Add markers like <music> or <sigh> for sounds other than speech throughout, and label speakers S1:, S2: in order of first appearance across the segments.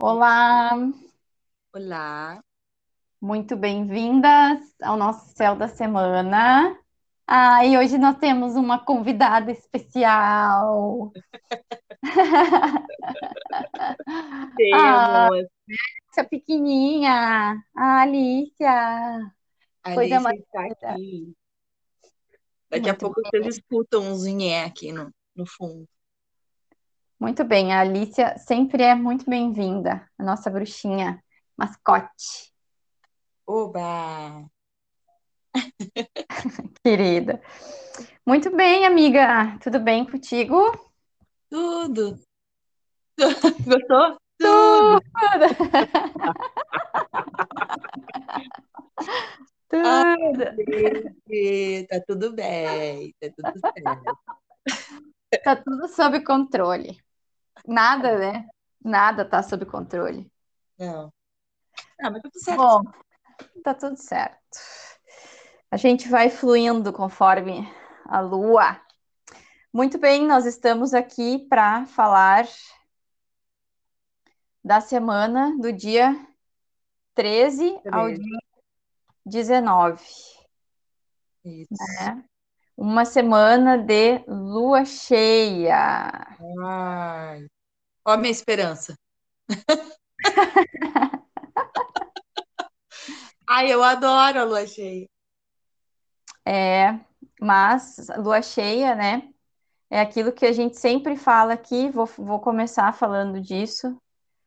S1: Olá,
S2: Olá,
S1: muito bem-vindas ao nosso Céu da Semana. Ah, e hoje nós temos uma convidada especial. <laughs> Ah,
S2: temos
S1: essa pequenininha, a Alicia.
S2: a
S1: Coisa
S2: Alice
S1: mais
S2: está aqui. Daqui a
S1: Muito
S2: pouco vocês escutam uns nhé aqui no, no fundo.
S1: Muito bem, a Alicia sempre é muito bem-vinda, a nossa bruxinha, mascote,
S2: Oba! <laughs>
S1: querida. Muito bem, amiga, tudo bem contigo?
S2: Tudo! Gostou? Tudo! <laughs>
S1: Tudo.
S2: Gente, Tá tudo bem, tá tudo certo.
S1: Tá tudo sob controle. Nada, né? Nada tá sob controle.
S2: Não. Não, mas tá tudo certo.
S1: Bom, tá tudo certo. A gente vai fluindo conforme a lua. Muito bem, nós estamos aqui para falar da semana do dia 13 ao
S2: 13.
S1: dia 19,
S2: Isso.
S1: né? Uma semana de lua cheia.
S2: Ai. Ó a minha esperança. <laughs> Ai, eu adoro a lua cheia.
S1: É, mas lua cheia, né? É aquilo que a gente sempre fala aqui, vou, vou começar falando disso,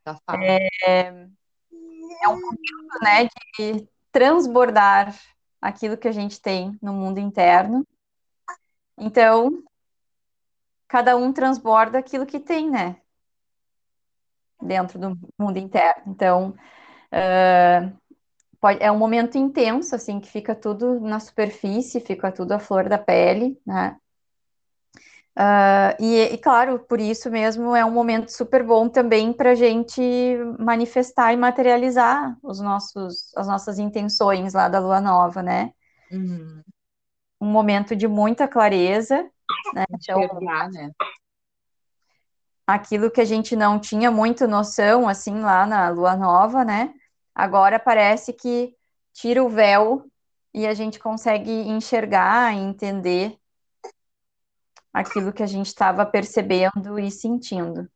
S2: Tá fácil.
S1: é um momento, né, de transbordar aquilo que a gente tem no mundo interno. Então, cada um transborda aquilo que tem, né? Dentro do mundo interno. Então, ah, pode, é um momento intenso, assim, que fica tudo na superfície, fica tudo à flor da pele, né? Ah, e, e, claro, por isso mesmo é um momento super bom também para a gente manifestar e materializar os nossos, as nossas intenções lá da lua nova, né?
S2: Uhum.
S1: Um momento de muita clareza, né? Então,
S2: Enxergar, né?
S1: aquilo que a gente não tinha muita noção, assim, lá na lua nova, né? Agora parece que tira o véu e a gente consegue enxergar e entender aquilo que a gente estava percebendo e sentindo,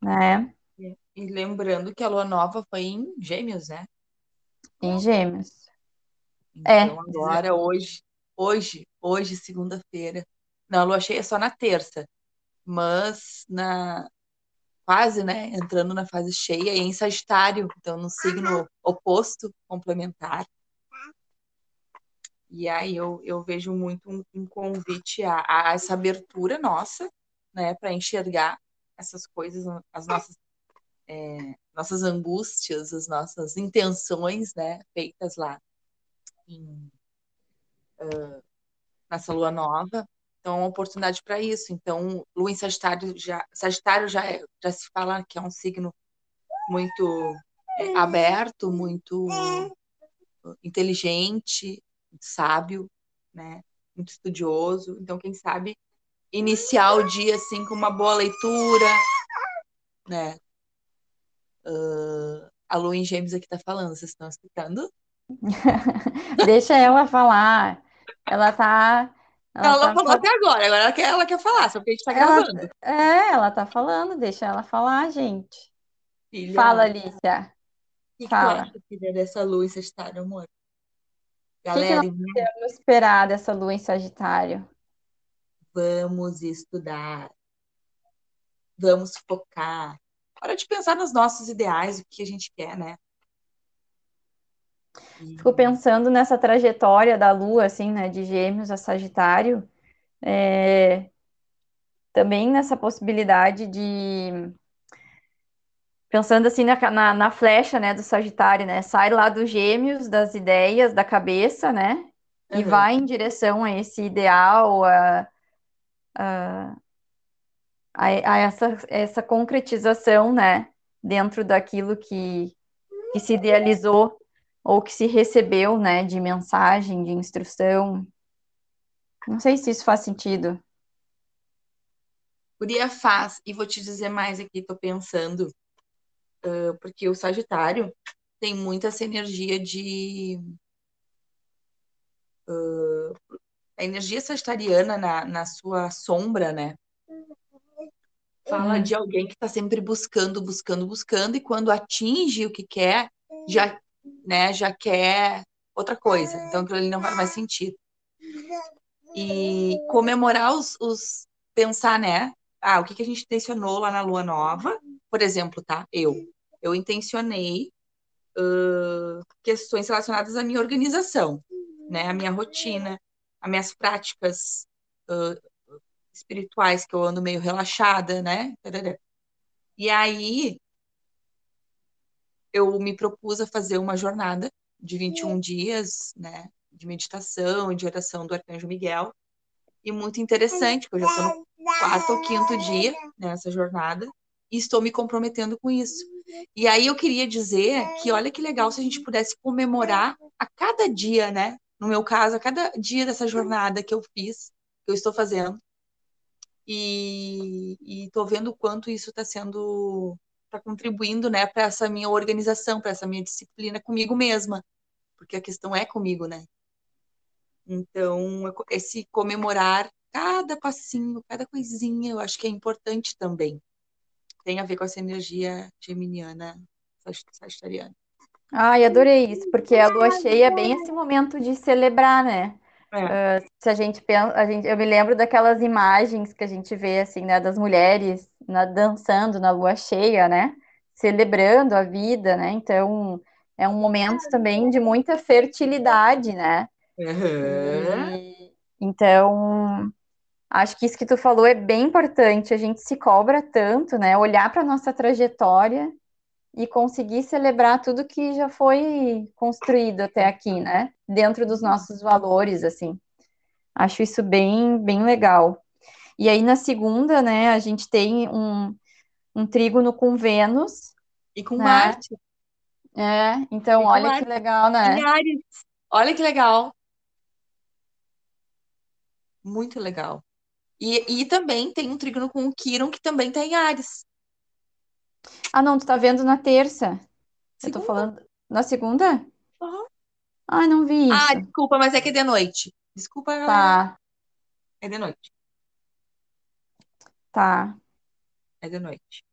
S1: né?
S2: E lembrando que a lua nova foi em Gêmeos, né?
S1: Em Gêmeos. É.
S2: Então agora, hoje, hoje, hoje, segunda-feira. Não, a lua cheia é só na terça. Mas na quase, né? Entrando na fase cheia e em Sagitário, então no signo oposto, complementar. E aí eu, eu vejo muito um, um convite a, a essa abertura nossa, né, para enxergar essas coisas, as nossas, é, nossas angústias, as nossas intenções, né, feitas lá em, ah, nessa lua nova. Então, é uma oportunidade para isso. Então, lua em Sagitário já, Sagitário já, é- já se fala que é um signo muito é, aberto, muito inteligente, sábio, né? Muito estudioso. Então, quem sabe iniciar o dia assim com uma boa leitura, né? Ah, a Lua em Gêmeos aqui tá falando, vocês estão escutando? <laughs>
S1: Deixa ela falar. Ela tá. Ela
S2: Ela
S1: tá
S2: falou até agora, agora ela quer, ela quer falar, só porque a gente tá
S1: Ela-
S2: gravando.
S1: É, ela tá falando, deixa ela falar, gente.
S2: Filha,
S1: Fala,
S2: o
S1: Alicia.
S2: que, que tu
S1: fala.
S2: acha, filha, dessa Lua em Sagitário, amor?
S1: que
S2: Galera,
S1: Vamos esperar dessa lua em Sagitário.
S2: vamos estudar, vamos focar. Hora de pensar nos nossos ideais, o que a gente quer, né? E-
S1: Fico pensando nessa trajetória da lua, assim, né, de Gêmeos a Sagitário. É, também nessa possibilidade de. Pensando assim na, na, na flecha, né, do Sagitário, né? Sai lá dos Gêmeos, das ideias, da cabeça, né? E
S2: Uhum.
S1: vai em direção a esse ideal, a, a, a, a essa, essa concretização, né? Dentro daquilo que, que se idealizou ou que se recebeu, né? De mensagem, de instrução. Não sei se isso faz sentido.
S2: Guria faz, e vou te dizer mais aqui, tô pensando uh, porque o Sagitário tem muita essa energia de. Uh, a energia sagitariana na, na sua sombra, né? Fala uhum. de alguém que está sempre buscando, buscando, buscando, e quando atinge o que quer, já, né, já quer outra coisa. Então aquilo ali não faz mais sentido. E comemorar os, os pensar, né? Ah, o que, que a gente intencionou lá na lua nova? Por exemplo, tá? Eu. Eu intencionei uh, questões relacionadas à minha organização, né? A minha rotina, as minhas práticas uh, espirituais, que eu ando meio relaxada, né? E aí eu me propus a fazer uma jornada de 21 dias, né? De meditação e de oração do Arcanjo Miguel. E muito interessante, porque eu já estou no quarto ou quinto dia nessa jornada e estou me comprometendo com isso. E aí eu queria dizer que olha que legal se a gente pudesse comemorar a cada dia, né? No meu caso, a cada dia dessa jornada que eu fiz, que eu estou fazendo. E estou vendo o quanto isso está sendo, está contribuindo, né, para essa minha organização, para essa minha disciplina comigo mesma, porque a questão é comigo, né? Então, esse comemorar cada passinho, cada coisinha, eu acho que é importante também. Tem a ver com essa energia geminiana, sagitariana.
S1: Ai, adorei isso, porque a lua cheia é bem esse momento de celebrar, né? É. Uh, se a gente pensa, a gente, eu me lembro daquelas imagens que a gente vê assim, né, das mulheres na, dançando na lua cheia, né? Celebrando a vida, né? Então é um momento também de muita fertilidade, né?
S2: Uhum.
S1: E, então acho que isso que tu falou é bem importante. A gente se cobra tanto, né? Olhar para nossa trajetória e conseguir celebrar tudo que já foi construído até aqui, né? Dentro dos nossos valores, assim. Acho isso bem, bem legal. E aí, na segunda, né, a gente tem um, um trígono com Vênus.
S2: E com né? Marte.
S1: É, então, olha Marte. que legal, né?
S2: Olha que legal. Muito legal. E, e também tem um trígono com o Quiron, que também tem tá Ares.
S1: Ah, não, tu tá vendo na terça. Eu tô falando. Na segunda?
S2: Uhum.
S1: Ai, não vi
S2: Ah,
S1: isso.
S2: desculpa, mas é que é de noite. Desculpa, galera.
S1: Tá,
S2: É de noite.
S1: Tá.
S2: É de noite.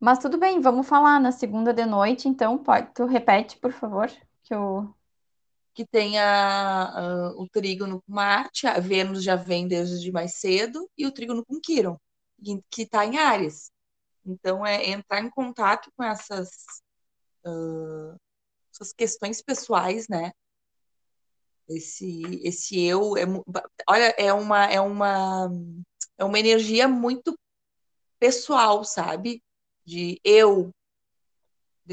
S1: Mas tudo bem, vamos falar na segunda de noite, então pode. Tu repete, por favor, que eu.
S2: Que tem a, a- o trígono com Marte, a Vênus já vem desde mais cedo, e o trígono com Quiron, que que tá em Áries. Então, é entrar em contato com essas, uh, essas questões pessoais, né? Esse, esse eu, é, olha, é uma, é uma, é uma energia muito pessoal, sabe? De eu,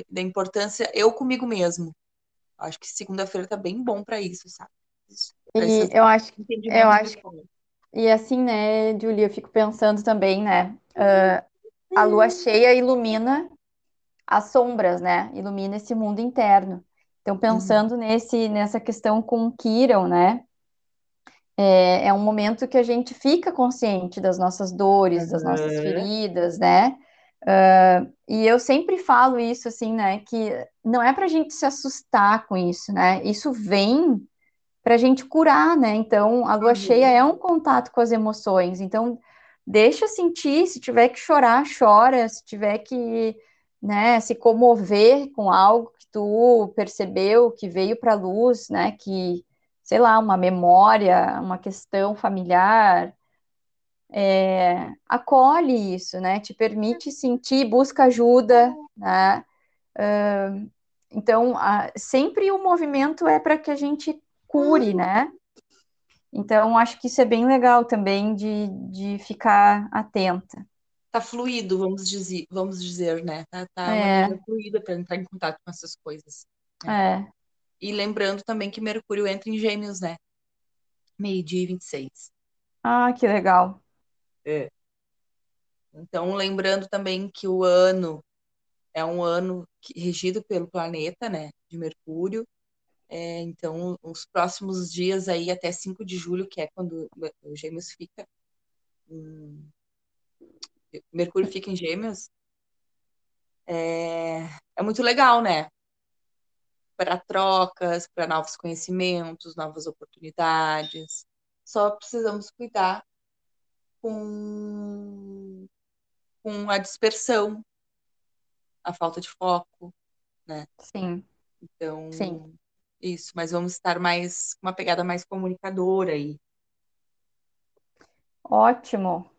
S2: da importância eu comigo mesmo. Acho que segunda-feira tá bem bom para isso, sabe?
S1: E eu acho, eu acho, e assim, né, Julia, eu fico pensando também, né? Uh, a lua cheia ilumina as sombras, né? Ilumina esse mundo interno. Então, pensando uhum. nesse, nessa questão com Kiron, né? É, é, um momento que a gente fica consciente das nossas dores, das nossas feridas, né? Uh, e eu sempre falo isso, assim, né? Que não é para a gente se assustar com isso, né? Isso vem para a gente curar, né? Então, a lua uhum. cheia é um contato com as emoções. Então, deixa sentir, se tiver que chorar, chora, se tiver que, né, se comover com algo que tu percebeu, que veio para a luz, né, que, sei lá, uma memória, uma questão familiar, é, acolhe isso, né, te permite sentir, busca ajuda, né, uh, então, a, sempre o movimento é para que a gente cure, né, então, acho que isso é bem legal também de, de ficar atenta.
S2: Tá fluido, vamos dizer, vamos dizer né? Tá, tá é. fluida para entrar em contato com essas coisas.
S1: Né? É.
S2: E lembrando também que Mercúrio entra em Gêmeos, né? Meio-dia e 26.
S1: Ah, que legal.
S2: É. Então, lembrando também que o ano é um ano regido pelo planeta, né? De Mercúrio. É, então, os próximos dias aí, até 5 de julho, que é quando o Gêmeos fica. Hum, Mercúrio fica em Gêmeos. é, é muito legal, né? Para trocas, para novos conhecimentos, novas oportunidades. Só precisamos cuidar com, com a dispersão, a falta de foco, né?
S1: Sim.
S2: Então,
S1: Sim.
S2: isso, mas vamos estar mais, uma pegada mais comunicadora aí.
S1: Ótimo.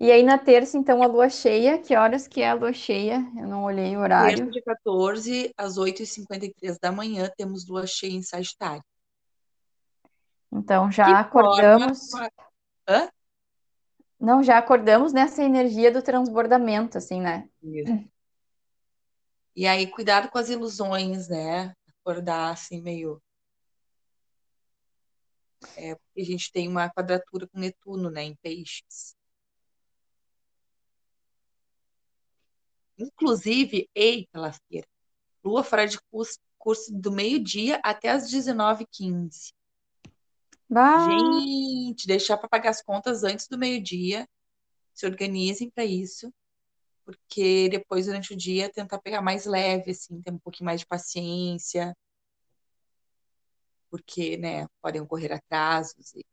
S1: E aí na terça, então, a lua cheia, que horas que é a lua cheia? Eu não olhei o horário.
S2: Terça de 14 às 8h53 da manhã, temos lua cheia em Sagitário.
S1: Então já
S2: Que
S1: acordamos.
S2: forma- Hã?
S1: Não, já acordamos nessa energia do transbordamento, assim, né?
S2: E aí, cuidado com as ilusões, né? Acordar assim, meio. É, porque a gente tem uma quadratura com Netuno, né, em peixes. Inclusive, eita, lasqueira, lua fora de curso, curso do meio-dia até as 19h15.
S1: Bah,
S2: Gente, deixar para pagar as contas antes do meio-dia. Se organizem para isso. Porque depois, durante o dia, tentar pegar mais leve, assim, ter um pouquinho mais de paciência. Porque, né, podem ocorrer atrasos. E...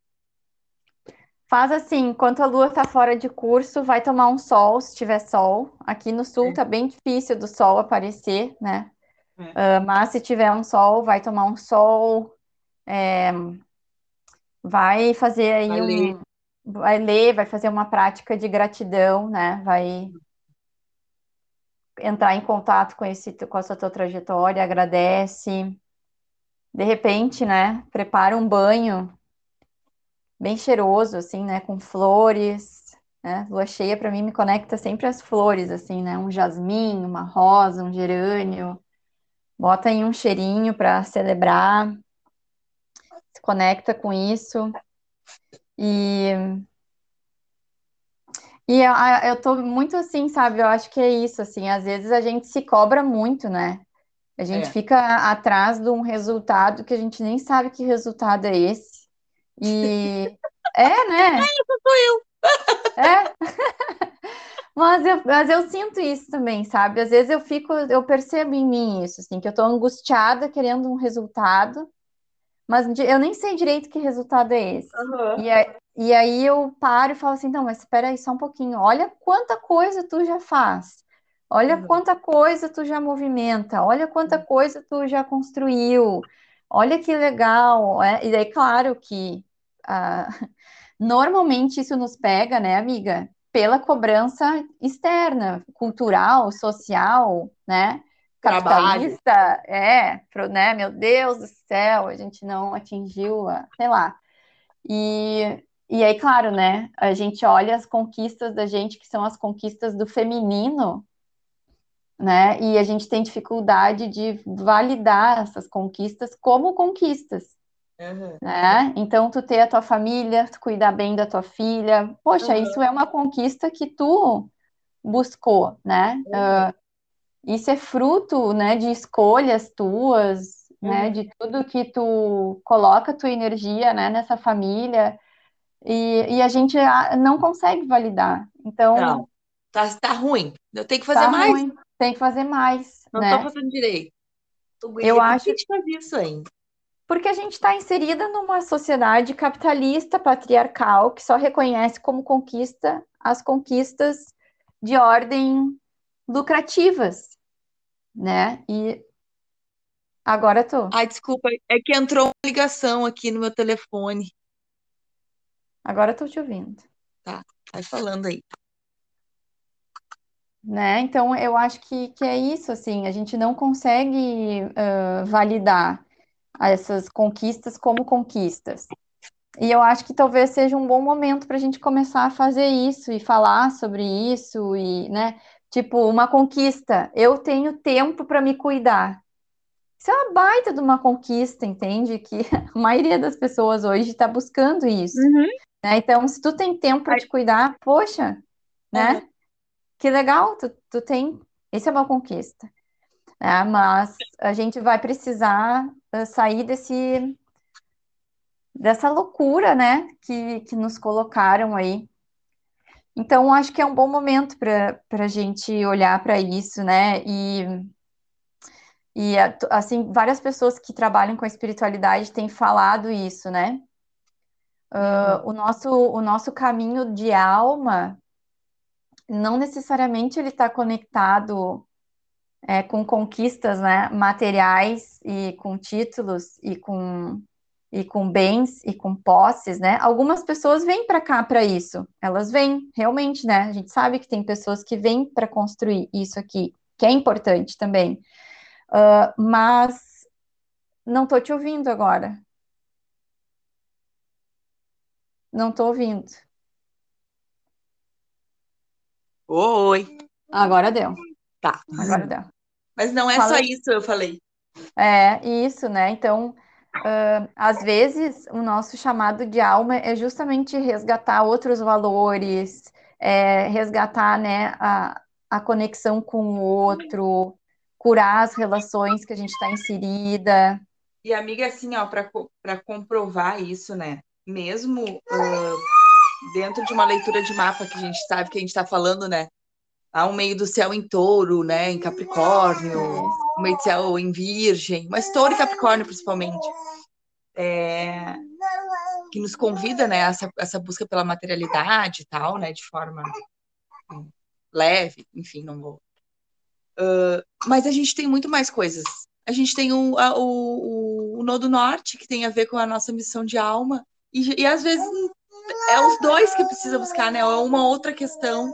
S1: faz assim, enquanto a lua tá fora de curso, vai tomar um sol, se tiver sol. Aqui no sul
S2: É.
S1: tá bem difícil do sol aparecer, né?
S2: É.
S1: Ah, mas se tiver um sol, vai tomar um sol. é, vai fazer aí
S2: Vai
S1: um.
S2: ler.
S1: Vai ler, vai fazer uma prática de gratidão, né? Vai entrar em contato com esse, com essa tua trajetória, agradece. De repente, né? Prepara um banho bem cheiroso, assim, né? Com flores, né? Lua cheia para mim me conecta sempre às flores, assim, né? Um jasmim, uma rosa, um gerânio. Bota aí um cheirinho para celebrar. Se conecta com isso. E e eu, eu tô muito assim, sabe? Eu acho que é isso, assim. Às vezes a gente se cobra muito, né? A gente
S2: É.
S1: fica atrás de um resultado que a gente nem sabe que resultado é esse. E é, né? <laughs> É. <laughs> Mas eu, mas eu sinto isso também, sabe? Às vezes eu fico, eu percebo em mim isso, assim, que eu tô angustiada querendo um resultado, mas eu nem sei direito que resultado é esse. E, a- e aí eu paro e falo assim, não, mas espera aí só um pouquinho. Olha quanta coisa tu já faz. Olha
S2: Uhum.
S1: quanta coisa tu já movimenta. Olha quanta coisa tu já construiu. Olha que legal. é? E daí, claro que ah, normalmente isso nos pega, né, amiga? Pela cobrança externa, cultural, social, né?
S2: Trabalho.
S1: Capitalista, é, pro, né? Meu Deus do céu, a gente não atingiu, a, sei lá. E, e aí, claro, né? A gente olha as conquistas da gente, que são as conquistas do feminino, né? E a gente tem dificuldade de validar essas conquistas como conquistas,
S2: Uhum.
S1: né? Então, tu ter a tua família, tu cuidar bem da tua filha, poxa,
S2: Uhum.
S1: isso é uma conquista que tu buscou, né? Ah, isso é fruto, né, de escolhas tuas, né,
S2: Uhum.
S1: de tudo que tu coloca tua energia, né, nessa família, e, e a gente ah, não consegue validar. Então,
S2: Não, tá, tá ruim. Eu tenho que fazer
S1: tá
S2: mais.
S1: ruim, tem que fazer mais,
S2: Não
S1: né?
S2: tô fazendo direito. Tu-
S1: Eu
S2: que
S1: acho-
S2: a gente faz isso ainda?
S1: Porque a gente está inserida numa sociedade capitalista, patriarcal, que só reconhece como conquista as conquistas de ordem lucrativas, né? E agora tô.
S2: Ai, desculpa, é que entrou uma ligação aqui no meu telefone.
S1: Agora tô te ouvindo.
S2: Vai falando aí.
S1: né? Então, eu acho que, que é isso, assim, a gente não consegue ah, validar essas conquistas como conquistas. E eu acho que talvez seja um bom momento para a gente começar a fazer isso e falar sobre isso e, né? Tipo, uma conquista, eu tenho tempo para me cuidar. Isso é uma baita de uma conquista, entende? Que <laughs> a maioria das pessoas hoje está buscando isso, né? Então, se tu tem tempo para te cuidar, poxa, né?
S2: Uhum.
S1: Que legal, tu, tu tem. Isso é uma conquista. né? Mas a gente vai precisar sair desse dessa loucura, né? Que, que nos colocaram aí. Então, acho que é um bom momento para a gente olhar para isso, né? E, e, assim, várias pessoas que trabalham com a espiritualidade têm falado isso, né? Uh, o, nosso, o nosso caminho de alma não necessariamente ele está conectado é, com conquistas né, materiais e com títulos e com, e com bens e com posses, né? Algumas pessoas vêm para cá para isso, elas vêm realmente, né? A gente sabe que tem pessoas que vêm para construir isso aqui, que é importante também. Uh, mas não estou te ouvindo agora. Não estou ouvindo.
S2: Oi.
S1: Agora deu.
S2: Tá.
S1: Agora deu.
S2: Mas não é Fala... só isso, eu falei.
S1: É, isso, né? Então, uh, às vezes, o nosso chamado de alma é justamente resgatar outros valores, é, resgatar, né, a, a conexão com o outro, curar as relações que a gente está inserida.
S2: E, amiga, assim, ó, para comprovar isso, né? Mesmo uh, dentro de uma leitura de mapa que a gente sabe que a gente está falando, né? Há um meio do céu em touro, né? Em Capricórnio, um meio do céu em Virgem, mas touro e Capricórnio principalmente. É, que nos convida, né? Essa, essa busca pela materialidade e tal, né? De forma hum, leve, enfim, não vou. Uh, mas a gente tem muito mais coisas. A gente tem o, a, o, o, o Nodo Norte, que tem a ver com a nossa missão de alma, e, e às vezes é os dois que precisa buscar, né? É uma outra questão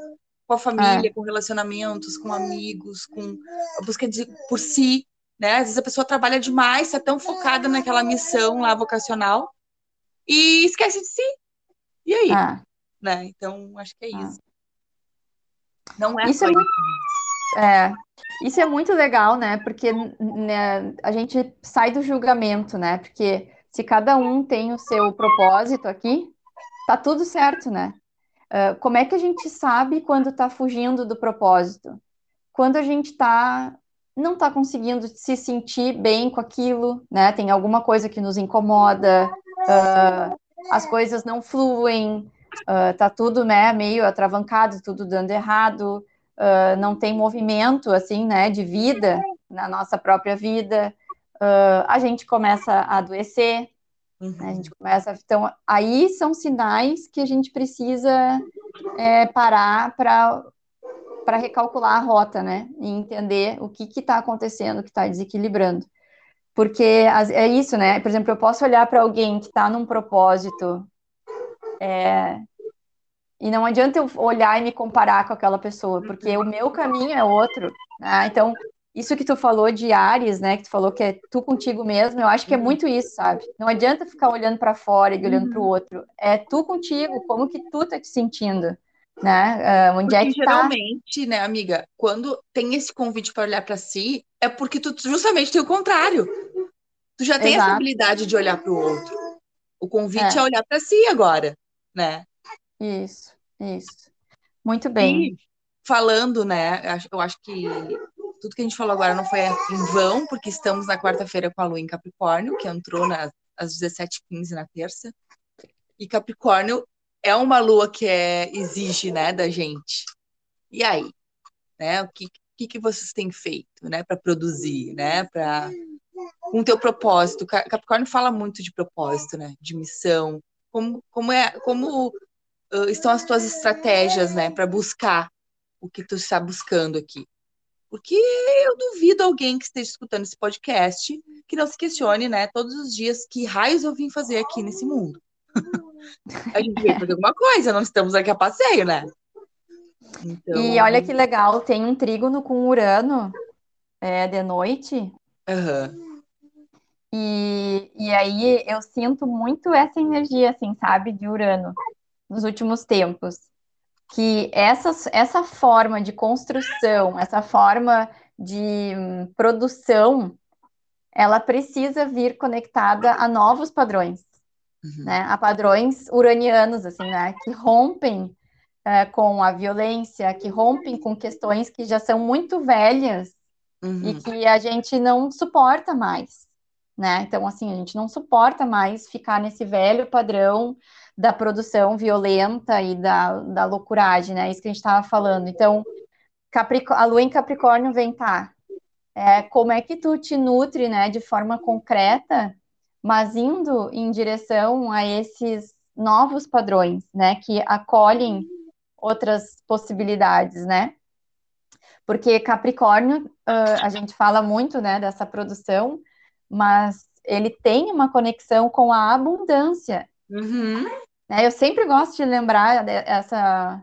S2: com a família, é. com relacionamentos, com amigos, com a busca de, por si, né? Às vezes a pessoa trabalha demais, está tão focada naquela missão lá vocacional e esquece de si. E aí? É. Né? Então, acho que é, é. isso. Não é
S1: isso é muito... É, isso é muito legal, né? Porque né, a gente sai do julgamento, né? Porque se cada um tem o seu propósito aqui, tá tudo certo, né? Uh, como é que a gente sabe quando está fugindo do propósito? Quando a gente tá, não está conseguindo se sentir bem com aquilo, né? Tem alguma coisa que nos incomoda, uh, as coisas não fluem, uh, tá tudo né, meio atravancado, tudo dando errado, uh, não tem movimento assim, né, de vida na nossa própria vida, a gente começa a adoecer, Uhum. A gente começa. Então, aí são sinais que a gente precisa é, parar para recalcular a rota, né? E entender o que está acontecendo, o que está desequilibrando. Porque é isso, né? Por exemplo, eu posso olhar para alguém que está num propósito. É, e não adianta eu olhar e me comparar com aquela pessoa, porque o meu caminho é outro. Né? Então, isso que tu falou de Ares, né? Que tu falou que é tu contigo mesmo, eu acho que é uhum. muito isso, sabe? Não adianta ficar olhando para fora e olhando uhum. para o outro. É tu contigo, como que tu tá te sentindo, né? Uh, onde
S2: porque
S1: é que
S2: tá? geralmente, tá? né, amiga, quando tem esse convite para olhar para si, é porque tu justamente tem o contrário. Tu já tem Exato. essa habilidade de olhar para o outro. O convite é, é olhar para si agora, né?
S1: Isso, isso. Muito bem.
S2: E falando, né? Eu acho que tudo que a gente falou agora não foi em vão, porque estamos na quarta-feira com a lua em Capricórnio, que entrou nas, às 17h15 na terça. E Capricórnio é uma lua que é, exige né, da gente. E aí? Né, o que, que, que vocês têm feito né, para produzir, né, para com o teu propósito? Capricórnio fala muito de propósito, né, de missão. Como, como, é, como uh, estão as tuas estratégias né, para buscar o que tu está buscando aqui? Porque eu duvido alguém que esteja escutando esse podcast que não se questione, né, todos os dias que raios eu vim fazer aqui nesse mundo. a gente veio fazer alguma coisa, não estamos aqui a passeio, né?
S1: Então... E olha que legal, tem um trígono com Urano é, de noite.
S2: Uhum.
S1: E, e aí eu sinto muito essa energia, assim, sabe, de Urano nos últimos tempos que essa, essa forma de construção, essa forma de hum, produção, ela precisa vir conectada a novos padrões, uhum. né? A padrões uranianos, assim, né? Que rompem é, com a violência, que rompem com questões que já são muito velhas uhum. e que a gente não suporta mais, né? Então, assim, a gente não suporta mais ficar nesse velho padrão da produção violenta e da, da loucuragem, né? Isso que a gente estava falando. Então, a lua em Capricórnio vem, tá? É, como é que tu te nutre, né, de forma concreta, mas indo em direção a esses novos padrões, né, que acolhem outras possibilidades, né? Porque Capricórnio, uh, a gente fala muito, né, dessa produção, mas ele tem uma conexão com a abundância.
S2: Uhum.
S1: Né? Eu sempre gosto de lembrar essa,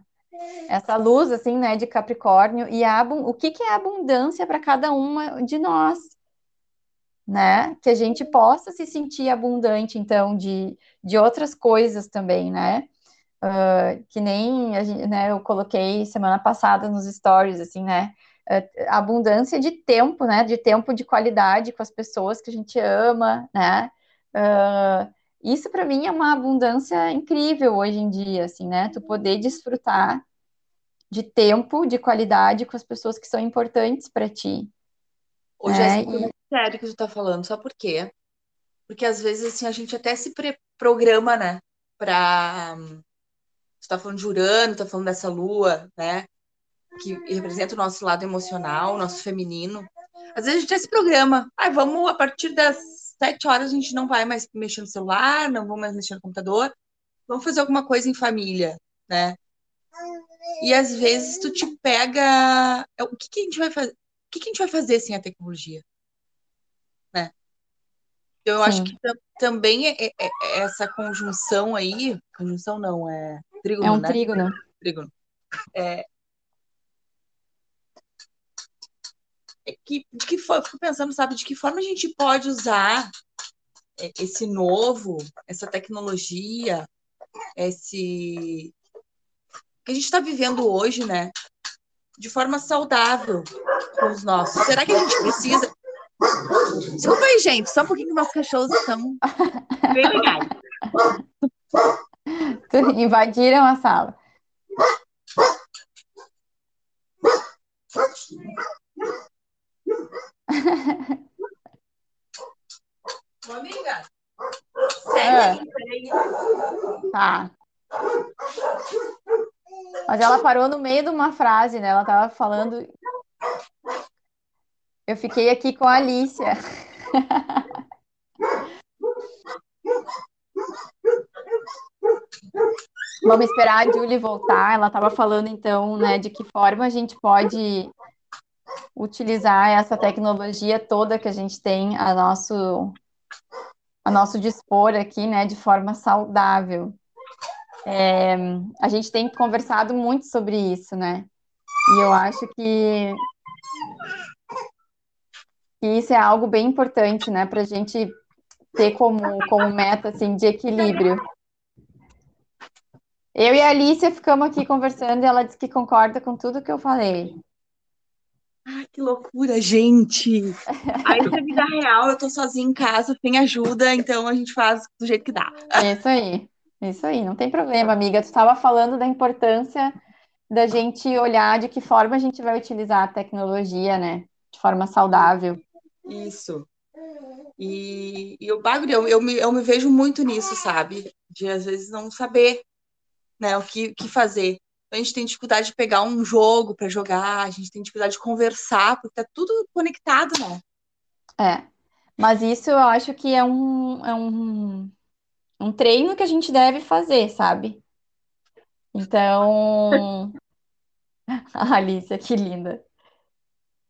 S1: essa luz, assim, né, de Capricórnio, e a, o que, que é abundância para cada uma de nós, né? Que a gente possa se sentir abundante, então, de, de outras coisas também, né? Uh, que nem gente, né, eu coloquei semana passada nos stories, assim, né? Uh, abundância de tempo, né? De tempo de qualidade com as pessoas que a gente ama, né? Uh, isso para mim é uma abundância incrível hoje em dia, assim, né? Tu poder desfrutar de tempo, de qualidade com as pessoas que são importantes para ti.
S2: Hoje é e... sério que tu tá falando, só por quê? Porque às vezes assim a gente até se programa, né, para você tá falando de Urano, tá falando dessa lua, né? Que representa o nosso lado emocional, o nosso feminino. Às vezes a gente até se programa. Ah, vamos, a partir das sete horas a gente não vai mais mexer no celular, não vamos mais mexer no computador. Vamos fazer alguma coisa em família, né? E às vezes tu te pega. É, o que, que a gente vai fazer? O que, que a gente vai fazer sem a tecnologia? Né? Então, eu Sim. acho que também é, é, é, essa conjunção aí. Conjunção não, é trígono,
S1: É um
S2: né?
S1: trígono.
S2: Trígono. É, que, de que forma, fico pensando, sabe, de que forma a gente pode usar esse novo, essa tecnologia, esse que a gente está vivendo hoje, né, de forma saudável com os nossos. Será que a gente precisa? Desculpa aí, gente, só um pouquinho que nossos cachorros estão <laughs> bem legais. <laughs>
S1: Invadiram a sala.
S2: Ô, amiga. Segue
S1: é. Tá. Mas ela parou no meio de uma frase, né? Ela tava falando. Eu fiquei aqui com a Alicia. Vamos esperar a Julie voltar. Ela estava falando então, né, de que forma a gente pode utilizar essa tecnologia toda que a gente tem a nosso a nosso dispor aqui, né, de forma saudável. É, a gente tem conversado muito sobre isso, né? E eu acho que, que isso é algo bem importante, né, para a gente ter como, como meta assim, de equilíbrio. Eu e a Alicia ficamos aqui conversando e ela disse que concorda com tudo que eu falei.
S2: Ai, que loucura, gente! Aí na vida real, eu tô sozinha em casa, tem ajuda, então a gente faz do jeito que dá.
S1: É isso aí, é isso aí, não tem problema, amiga. Tu estava falando da importância da gente olhar de que forma a gente vai utilizar a tecnologia, né? De forma saudável.
S2: Isso. E, e o bagulho, eu, eu, me, eu me vejo muito nisso, sabe? De às vezes não saber né, o que, que fazer a gente tem dificuldade de pegar um jogo para jogar, a gente tem dificuldade de conversar, porque tá tudo conectado, né?
S1: É. Mas isso eu acho que é um, é um, um treino que a gente deve fazer, sabe? Então. a <laughs> Alicia, que linda.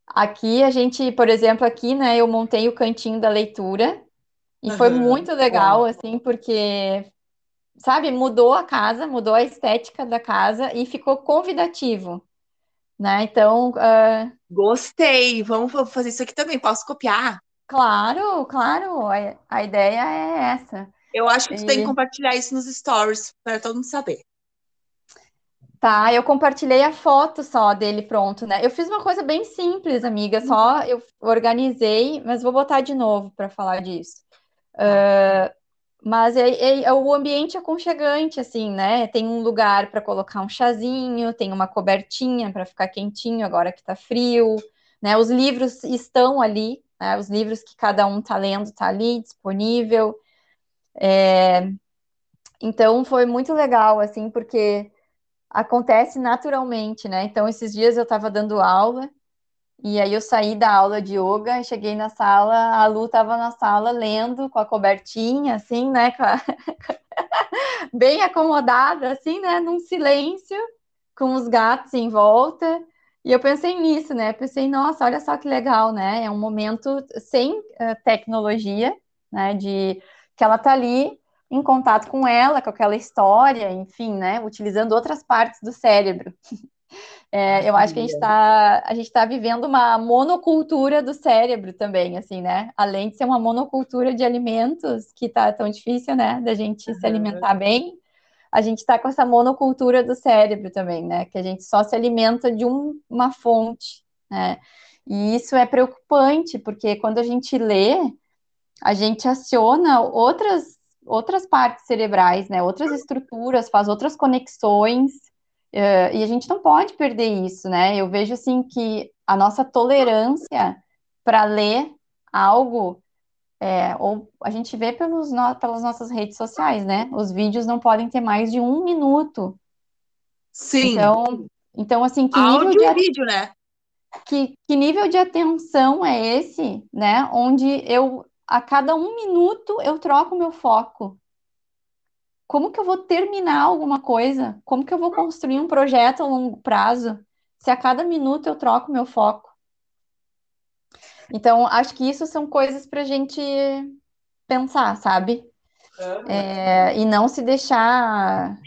S1: Aqui a gente, por exemplo, aqui, né, eu montei o cantinho da leitura e foi muito legal, assim, porque sabe, mudou a casa, mudou a estética da casa e ficou convidativo, né? Então, uh...
S2: gostei. Vamos fazer isso aqui também. Posso copiar?
S1: Claro, claro. A, ideia é essa.
S2: Eu acho que e... tu tem que compartilhar isso nos stories para todo mundo saber.
S1: Tá, eu compartilhei a foto só dele pronto, né? Eu fiz uma coisa bem simples, amiga, só eu organizei, mas vou botar de novo para falar disso. Uh, mas é, é, é, o ambiente aconchegante, assim, né? Tem um lugar para colocar um chazinho, tem uma cobertinha para ficar quentinho agora que tá frio, né? Os livros estão ali, né? Os livros que cada um tá lendo tá ali disponível. É... Então foi muito legal, assim, porque acontece naturalmente, né? Então esses dias eu estava dando aula e aí eu saí da aula de yoga cheguei na sala, a Lu estava na sala lendo com a cobertinha, assim, né? A... <laughs> Bem acomodada, assim, né? Num silêncio, com os gatos em volta. E eu pensei nisso, né? Pensei, nossa, olha só que legal, né? É um momento sem uh, tecnologia, né? De que ela tá ali em contato com ela, com aquela história, enfim, né? Utilizando outras partes do cérebro. <laughs> É, eu acho que a gente está a gente está vivendo uma monocultura do cérebro também, assim, né? Além de ser uma monocultura de alimentos, que tá tão difícil, né? Da gente uhum. se alimentar bem, a gente está com essa monocultura do cérebro também, né? Que a gente só se alimenta de um, uma fonte, né? E isso é preocupante, porque quando a gente lê, a gente aciona outras, outras partes cerebrais, né? Outras estruturas, faz outras conexões, uh, e a gente não pode perder isso, né? Eu vejo, assim, que a nossa tolerância para ler algo é, ou a gente vê pelos no, pelas nossas redes sociais, né? Os vídeos não podem ter mais de um minuto.
S2: Sim.
S1: Então, então assim, que
S2: Áudio nível de vídeo, né?
S1: Que, que nível de atenção é esse, né? Onde eu a cada um minuto eu troco meu foco. Como que eu vou terminar alguma coisa? Como que eu vou construir um projeto a longo prazo se a cada minuto eu troco meu foco? Então, acho que isso são coisas para a gente pensar, sabe? É, e não se deixar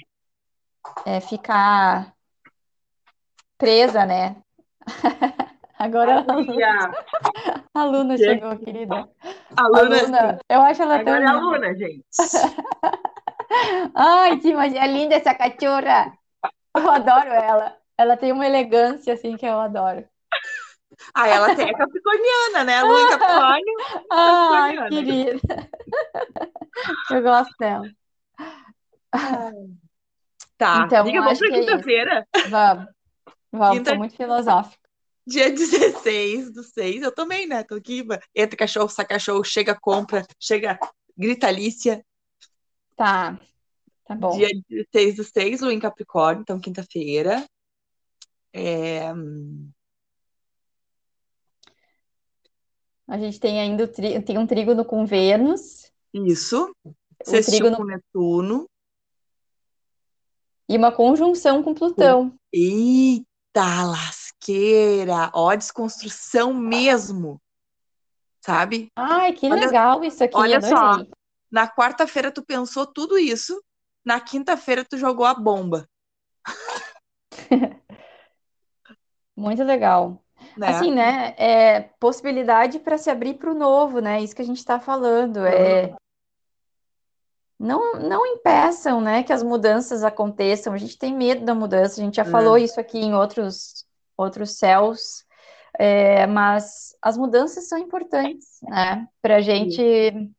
S1: é, ficar presa, né? <laughs> Agora a Luna, <laughs> a Luna chegou, querida.
S2: A Luna, a Luna
S1: eu acho ela
S2: Agora
S1: tão.
S2: é a Luna, gente. <laughs>
S1: Ai, que é linda essa cachorra. Eu adoro ela. Ela tem uma elegância assim que eu adoro.
S2: Ah, ela tem a capricorniana, né? A lua Capricórnio.
S1: Ai, querida. Eu gosto dela.
S2: Tá, então, Diga, vamos para é quinta-feira?
S1: É vamos, vamos, Quinta... tô muito filosófico.
S2: Dia 16 do 6, eu também, né? Tô aqui, entra cachorro, sai cachorro, chega, compra, chega, grita Alicia.
S1: Tá, tá bom.
S2: Dia 16 do 6, lua em Capricórnio, então quinta-feira. É...
S1: A gente tem ainda tri... tem um trígono com Vênus.
S2: Isso. Sextil trígono... com Netuno.
S1: E uma conjunção com Plutão.
S2: Eita, lasqueira! Ó, desconstrução mesmo. Sabe?
S1: Ai, que olha, legal isso aqui.
S2: Olha só. Na quarta-feira tu pensou tudo isso. Na quinta-feira tu jogou a bomba. <laughs>
S1: Muito legal. Né? Assim, né? É possibilidade para se abrir para o novo, né? Isso que a gente está falando. É... Não, não impeçam, né, que as mudanças aconteçam. A gente tem medo da mudança. A gente já falou isso aqui em outros, outros céus. É, mas as mudanças são importantes, né? Para a gente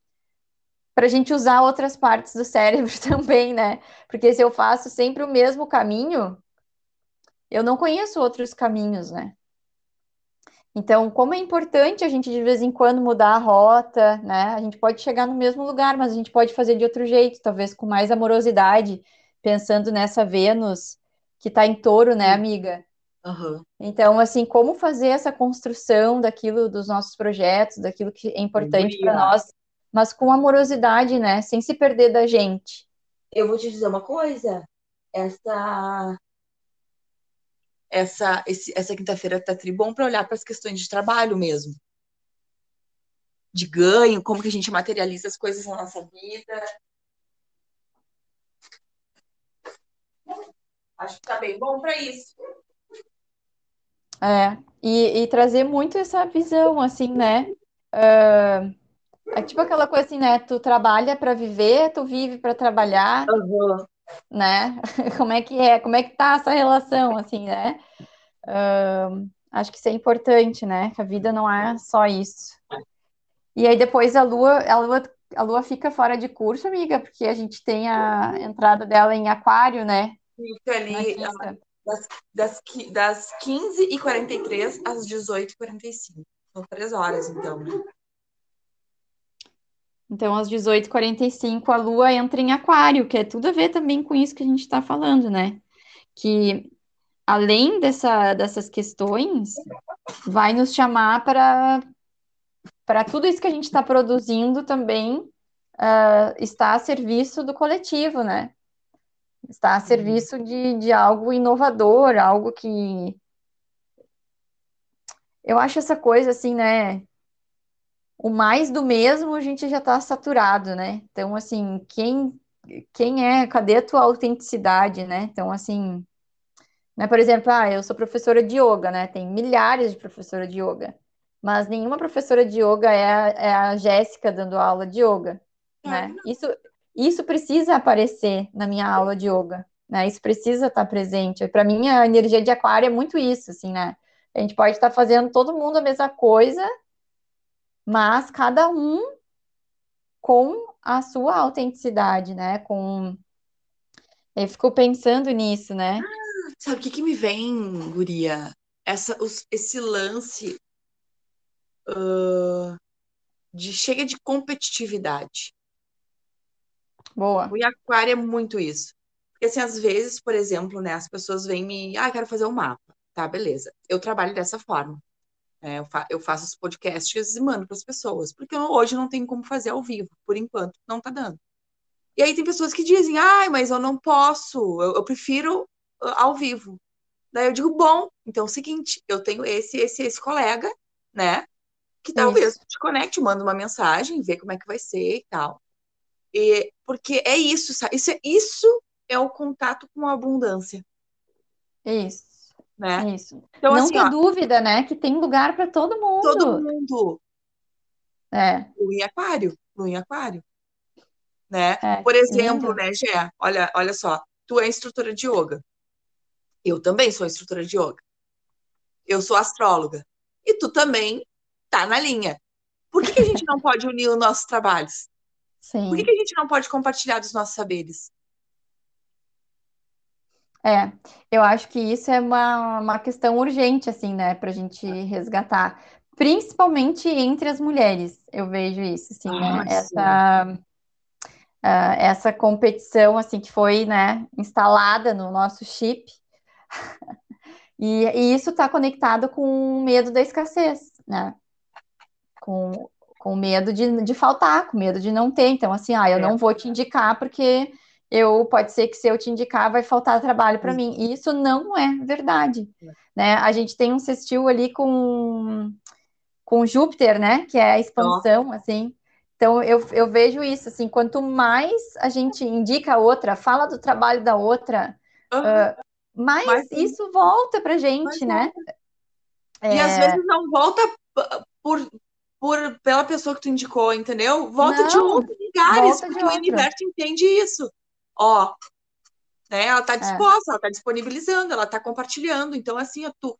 S1: para a gente usar outras partes do cérebro <laughs> também, né? Porque se eu faço sempre o mesmo caminho, eu não conheço outros caminhos, né? Então, como é importante a gente de vez em quando mudar a rota, né? A gente pode chegar no mesmo lugar, mas a gente pode fazer de outro jeito, talvez com mais amorosidade, pensando nessa Vênus que está em touro, né, amiga?
S2: Uhum.
S1: Então, assim, como fazer essa construção daquilo dos nossos projetos, daquilo que é importante para nós, mas com amorosidade, né? Sem se perder da gente.
S2: Eu vou te dizer uma coisa. Essa essa, esse, essa quinta-feira tá tri bom para olhar para as questões de trabalho mesmo. De ganho, como que a gente materializa as coisas na nossa vida. Acho que tá bem bom para isso.
S1: É, e, e, trazer muito essa visão, assim, né? Uh, é tipo aquela coisa assim, né? Tu trabalha para viver, tu vive para trabalhar.
S2: Uhum
S1: né? <laughs> Como é que é? Como é que tá essa relação, assim, né? Uh, acho que isso é importante, né? Que a vida não é só isso. E aí depois a lua, a lua, a lua fica fora de curso, amiga, porque a gente tem a entrada dela em aquário, né?
S2: Fica ali das, das, das 15h43 às 18h45. São três horas, então, né?
S1: Então, às 18h45, a Lua entra em Aquário, que é tudo a ver também com isso que a gente está falando, né? Que além dessa, dessas questões, vai nos chamar para para tudo isso que a gente está produzindo também uh, está a serviço do coletivo, né? Está a serviço de, de algo inovador, algo que eu acho essa coisa assim, né? O mais do mesmo a gente já está saturado, né? Então, assim, quem, quem é, cadê a tua autenticidade, né? Então, assim, né? Por exemplo, ah, eu sou professora de yoga, né? Tem milhares de professoras de yoga, mas nenhuma professora de yoga é a, é a Jéssica dando aula de yoga, né? Isso, isso precisa aparecer na minha aula de yoga, né? Isso precisa estar presente. Para mim, a energia de aquário é muito isso, assim, né? A gente pode estar fazendo todo mundo a mesma coisa, mas cada um com a sua autenticidade, né? Com eu fico pensando nisso, né?
S2: Sabe o que, que me vem, Guria? Essa, os, esse lance uh, de chega de competitividade.
S1: Boa.
S2: O aquário é muito isso. Porque, assim, às vezes, por exemplo, né, as pessoas vêm me. Ah, quero fazer um mapa. Tá, beleza. Eu trabalho dessa forma. É, eu, fa eu, faço os podcasts e mando para as pessoas. Porque eu, hoje não tenho como fazer ao vivo. Por enquanto, não tá dando. E aí tem pessoas que dizem, ai, mas eu não posso, eu, eu prefiro ao vivo. Daí eu digo, bom, então é o seguinte, eu tenho esse, esse, esse colega, né? Que talvez isso. te conecte, manda uma mensagem, vê como é que vai ser e tal. E, porque é isso, sabe? Isso é, isso é o contato com a abundância.
S1: Isso.
S2: Né?
S1: Isso. Então, Não assim, tem ó, dúvida, né? Que tem lugar para todo mundo.
S2: Todo mundo.
S1: É.
S2: O em aquário. No em aquário. Né? É, Por exemplo, lindo. né, Gé? Olha, olha só. Tu é instrutora de yoga. Eu também sou instrutora de yoga. Eu sou astróloga. E tu também tá na linha. Por que, que a gente não <laughs> pode unir os nossos trabalhos?
S1: Sim.
S2: Por que, que a gente não pode compartilhar dos nossos saberes?
S1: É, eu acho que isso é uma, uma questão urgente, assim, né, para a gente resgatar, principalmente entre as mulheres, eu vejo isso, assim, né, ah, essa, uh, essa competição, assim, que foi, né, instalada no nosso chip, <laughs> e, e, isso está conectado com o medo da escassez, né? Com, com medo de, de faltar, com medo de não ter. Então, assim, ah, eu é. não vou te indicar porque eu pode ser que se eu te indicar vai faltar trabalho para mim. E isso não é verdade, né? A gente tem um sextil ali com com Júpiter, né? Que é a expansão, Nossa. assim. Então eu, eu vejo isso assim, quanto mais a gente indica a outra, fala do trabalho da outra, uhum. uh, mas, mas isso volta pra gente, né?
S2: É... E às vezes não volta por, por, pela pessoa que tu indicou, entendeu? Volta não, de outros lugares, porque o universo entende isso. Ó, né? Ela tá é. disposta, é. ela tá disponibilizando, ela tá compartilhando. Então, assim, tu.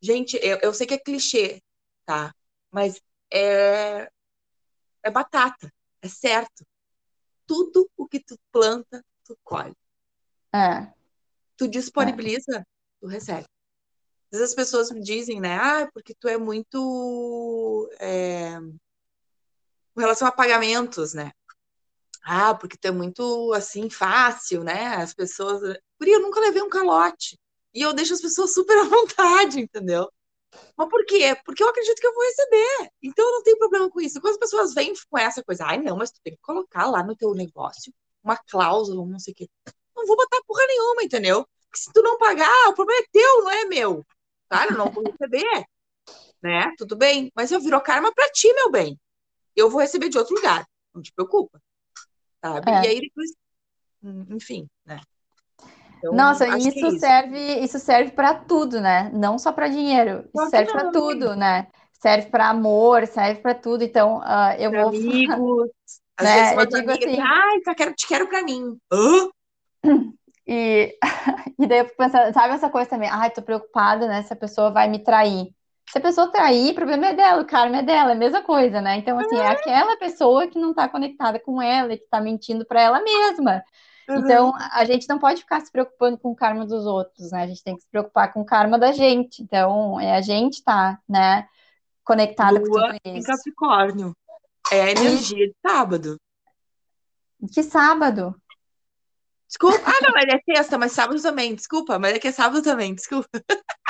S2: Gente, eu, eu sei que é clichê, tá? Mas é, é batata, é certo. Tudo o que tu planta, tu colhe.
S1: É.
S2: Tu disponibiliza, é. tu recebe. Às vezes as pessoas me dizem, né? Ah, porque tu é muito. É... Com relação a pagamentos, né? Ah, porque tu é muito assim, fácil, né? As pessoas. Por eu nunca levei um calote. E eu deixo as pessoas super <laughs> à vontade, entendeu? Mas por quê? Porque eu acredito que eu vou receber. Então eu não tenho problema com isso. Quando as pessoas vêm com essa coisa, ai, não, mas tu tem que colocar lá no teu negócio uma cláusula, não sei o quê não vou botar porra nenhuma, entendeu? Porque se tu não pagar, o problema é teu, não é meu. Cara, eu não vou receber. né? Tudo bem, mas eu virou karma para ti, meu bem. Eu vou receber de outro lugar. Não te preocupa. Sabe? É. E aí depois, enfim, né?
S1: Então, Nossa, isso, é isso, serve, isso serve para tudo, né? Não só para dinheiro, isso serve para tudo, né? Serve para amor, serve para tudo. Então, uh, eu pra vou
S2: amigos. <laughs> Às né? vezes eu digo amiga, assim, ai, só quero, te quero para mim. Hã? <clears throat>
S1: E, <laughs> e daí eu fico pensando, sabe essa coisa também? Ai, tô preocupada, né? Se a pessoa vai me trair. Se a pessoa trair, o problema é dela, o karma é dela, é a mesma coisa, né? Então, assim, é aquela pessoa que não tá conectada com ela e que tá mentindo para ela mesma. Uhum. Então, a gente não pode ficar se preocupando com o karma dos outros, né? A gente tem que se preocupar com o karma da gente. Então, é a gente tá, né, conectada
S2: Lua
S1: com tudo
S2: isso. Em Capricórnio. É a energia de sábado.
S1: Que sábado?
S2: Desculpa. Ah, não, mas é sexta, mas sábado também. Desculpa, mas é que é sábado também. Desculpa. <laughs>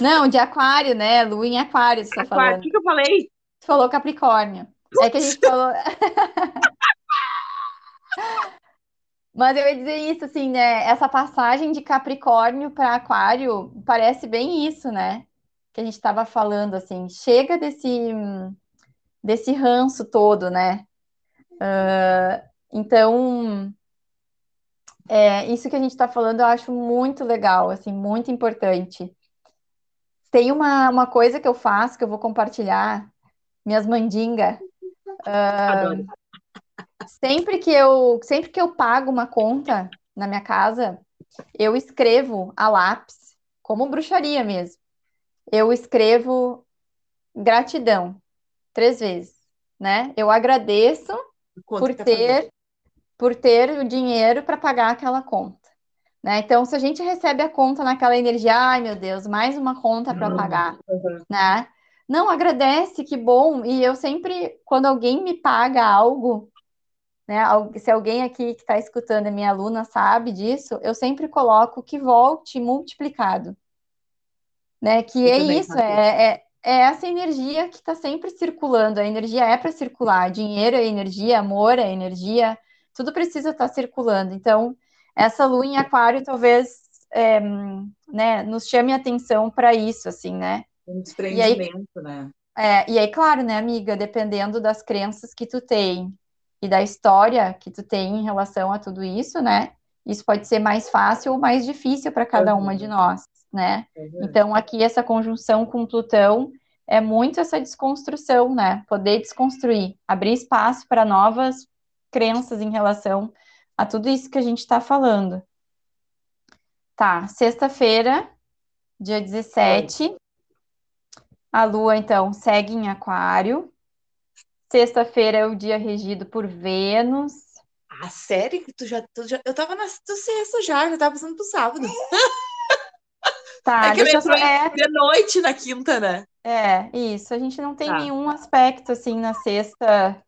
S1: Não, de aquário, né? Lua em aquário, você tá
S2: Aquário, o
S1: falando.
S2: que, que eu falei?
S1: Tu falou Capricórnio. É que a gente falou. <laughs> Mas eu ia dizer isso, assim, né? Essa passagem de Capricórnio para Aquário parece bem isso, né? Que a gente estava falando, assim. Chega desse, desse ranço todo, né? Ah, então, é, isso que a gente está falando eu acho muito legal, assim, muito importante. Tem uma, uma coisa que eu faço que eu vou compartilhar, minhas mandingas.
S2: Adoro.
S1: Sempre que eu, sempre que eu pago uma conta na minha casa, eu escrevo a lápis, como bruxaria mesmo. Eu escrevo gratidão três vezes, né? Eu agradeço por
S2: fazer?
S1: ter por ter o dinheiro para pagar aquela conta, né? Então, se a gente recebe a conta naquela energia, ai meu Deus, mais uma conta para pagar,
S2: Uhum.
S1: né? Não agradece, que bom. E eu sempre, quando alguém me paga algo, né? Se alguém aqui que está escutando, é minha aluna, sabe disso, eu sempre coloco que volte multiplicado, né? Que
S2: Eu
S1: é isso, é, é, é essa energia que está sempre circulando. A energia é para circular, dinheiro é energia, amor é energia, tudo precisa estar circulando. Então, essa lua em aquário talvez, é, né, nos chame a atenção para isso, assim, né?
S2: Um
S1: E aí,
S2: desprendimento, né?
S1: é, e aí, claro, né, amiga, dependendo das crenças que tu tem e da história que tu tem em relação a tudo isso, né? Isso pode ser mais fácil ou mais difícil para cada uma de nós, né?
S2: Uhum.
S1: Então, aqui essa conjunção com Plutão é muito essa desconstrução, né? Poder desconstruir, abrir espaço para novas crenças em relação a tudo isso que a gente está falando. Tá, sexta-feira, dia
S2: Oi.
S1: 17, a Lua, então, segue em Aquário. Sexta-feira é o dia regido por Vênus.
S2: Ah, sério que tu já, tu já. Eu tava na sexta já, já tava passando pro sábado. <laughs>
S1: Tá,
S2: É que
S1: deixa eu só. É,
S2: de noite na quinta, né?
S1: é, isso. A gente não tem
S2: Tá.
S1: nenhum aspecto assim na sexta.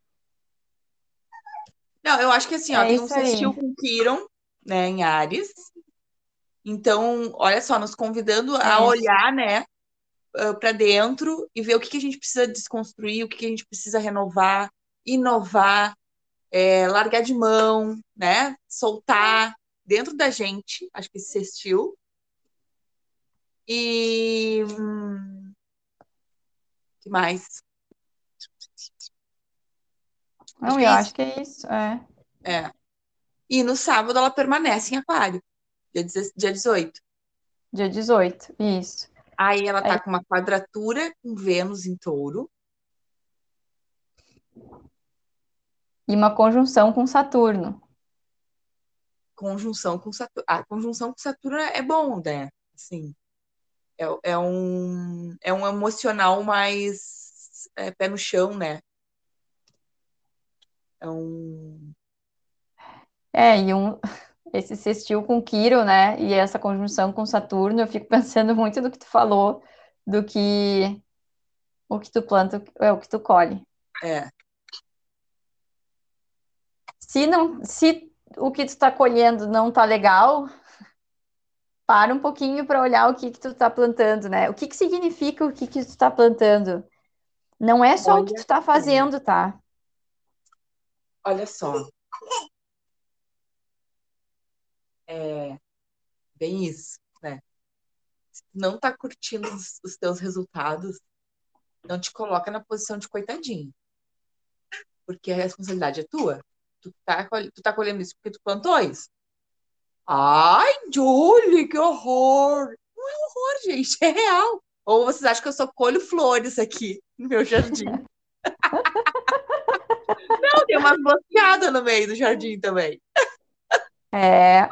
S2: Não, eu acho que assim, ó,
S1: É
S2: tem um sextil com Quiron, né, em Ares. Então, olha só, nos convidando a
S1: Isso.
S2: olhar, né, para dentro e ver o que que a gente precisa desconstruir, o que que a gente precisa renovar, inovar, é, largar de mão, né, soltar dentro da gente, acho que esse sextil. E hum, que mais?
S1: Não, eu
S2: é
S1: acho que é isso. É.
S2: É. E no sábado ela permanece em Aquário, dia 10 dia 18.
S1: Dia 18, isso.
S2: Aí ela tá
S1: Aí,
S2: com uma quadratura com Vênus em touro.
S1: e uma conjunção com Saturno.
S2: conjunção com Saturno. A conjunção com Saturno é bom, né? Assim, é, é um, é um emocional mais é, pé no chão, né? É um.
S1: É, e um, <laughs> esse sextil com Quirón, né? E essa conjunção com Saturno, eu fico <laughs> pensando muito do que tu falou, do que o que tu planta é o que tu colhe.
S2: É,
S1: Se não, se o que tu tá colhendo não tá legal, <laughs> para um pouquinho para olhar o que que tu tá plantando, né? O que que significa o que que tu tá plantando? Não é só o que
S2: olha
S1: tu tá fazendo, tá?
S2: Olha só. É bem isso, né? Se não tá curtindo os, os teus resultados, não te coloca na posição de coitadinho, porque a responsabilidade é tua. Tu tá, tu tá colhendo isso porque tu plantou isso. Ai, Julie, que horror! Não é horror, gente, é real. Ou vocês acham que eu só colho flores aqui no meu jardim? <laughs> Não, tem umas boceadas no meio do jardim também.
S1: É,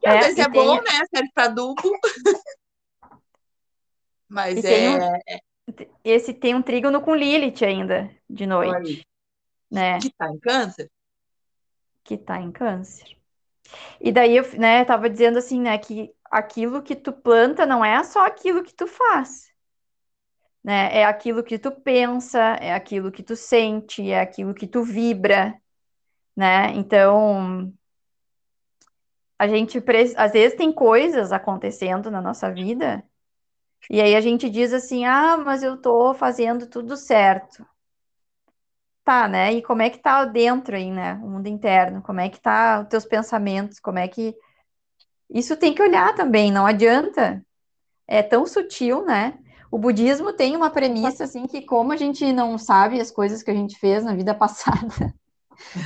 S2: Que às
S1: é,
S2: vezes é bom,
S1: tem,
S2: né? Serve pra adubo, <laughs> mas
S1: e tem um,
S2: é.
S1: esse tem um trígono com Lilith ainda, de noite, né?
S2: que tá em câncer.
S1: Que tá em câncer. E daí eu, né, tava dizendo assim, né, que aquilo que tu planta não é só aquilo que tu faz, né? É aquilo que tu pensa, é aquilo que tu sente, é aquilo que tu vibra, né? Então, a gente às vezes tem coisas acontecendo na nossa vida e aí a gente diz assim: "Ah, mas eu tô fazendo tudo certo". Tá, né? E como é que tá dentro aí, né? O mundo interno, como é que tá os teus pensamentos, como é que isso tem que olhar também, não adianta. É tão sutil, né? O budismo tem uma premissa assim que como a gente não sabe as coisas que a gente fez na vida <laughs> passada,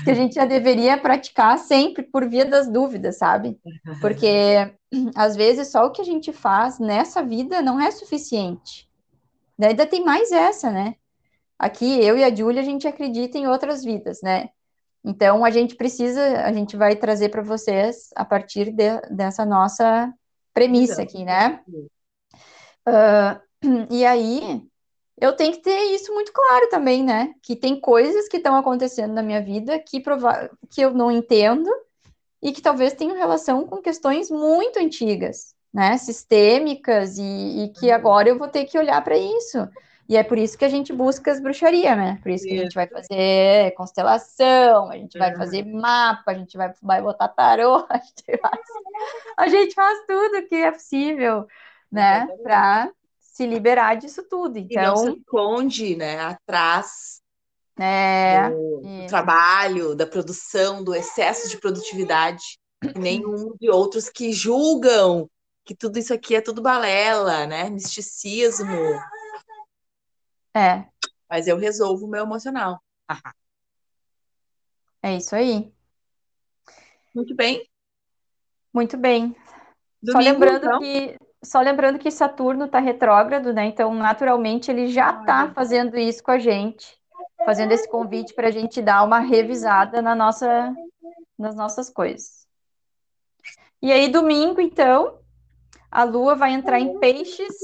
S1: que a gente já deveria praticar sempre por via das dúvidas, sabe? Porque <clears throat> às vezes só o que a gente faz nessa vida não é suficiente. Ainda tem mais essa, né? Aqui eu e a Júlia a gente acredita em outras vidas, né? Então a gente precisa, a gente vai trazer para vocês a partir de, dessa nossa premissa aqui, né? Uh, e aí eu tenho que ter isso muito claro também, né? Que tem coisas que estão acontecendo na minha vida que, prova que eu não entendo e que talvez tenham relação com questões muito antigas, né? Sistêmicas e, e que uhum. agora eu vou ter que olhar para isso. E é por isso que a gente busca as bruxarias, né? Por isso que a gente vai fazer constelação, a gente vai fazer mapa, a gente vai, vai botar tarô, <laughs> a gente faz, a gente faz tudo que é possível, né? Para se liberar disso tudo. Então, e não
S2: se então esconde, né? Atrás
S1: é,
S2: do, do trabalho, da produção, do excesso de produtividade. Nenhum <clears throat> de outros que julgam que tudo isso aqui é tudo balela, né? Misticismo.
S1: É.
S2: Mas eu resolvo o meu emocional. <laughs>
S1: é isso aí.
S2: Muito bem.
S1: Muito bem. Domingo, Só lembrando então. que só lembrando que Saturno está retrógrado, né? Então, naturalmente, ele já está fazendo isso com a gente, fazendo esse convite para a gente dar uma revisada na nossa, nas nossas coisas. E aí, domingo, então, a Lua vai entrar em peixes.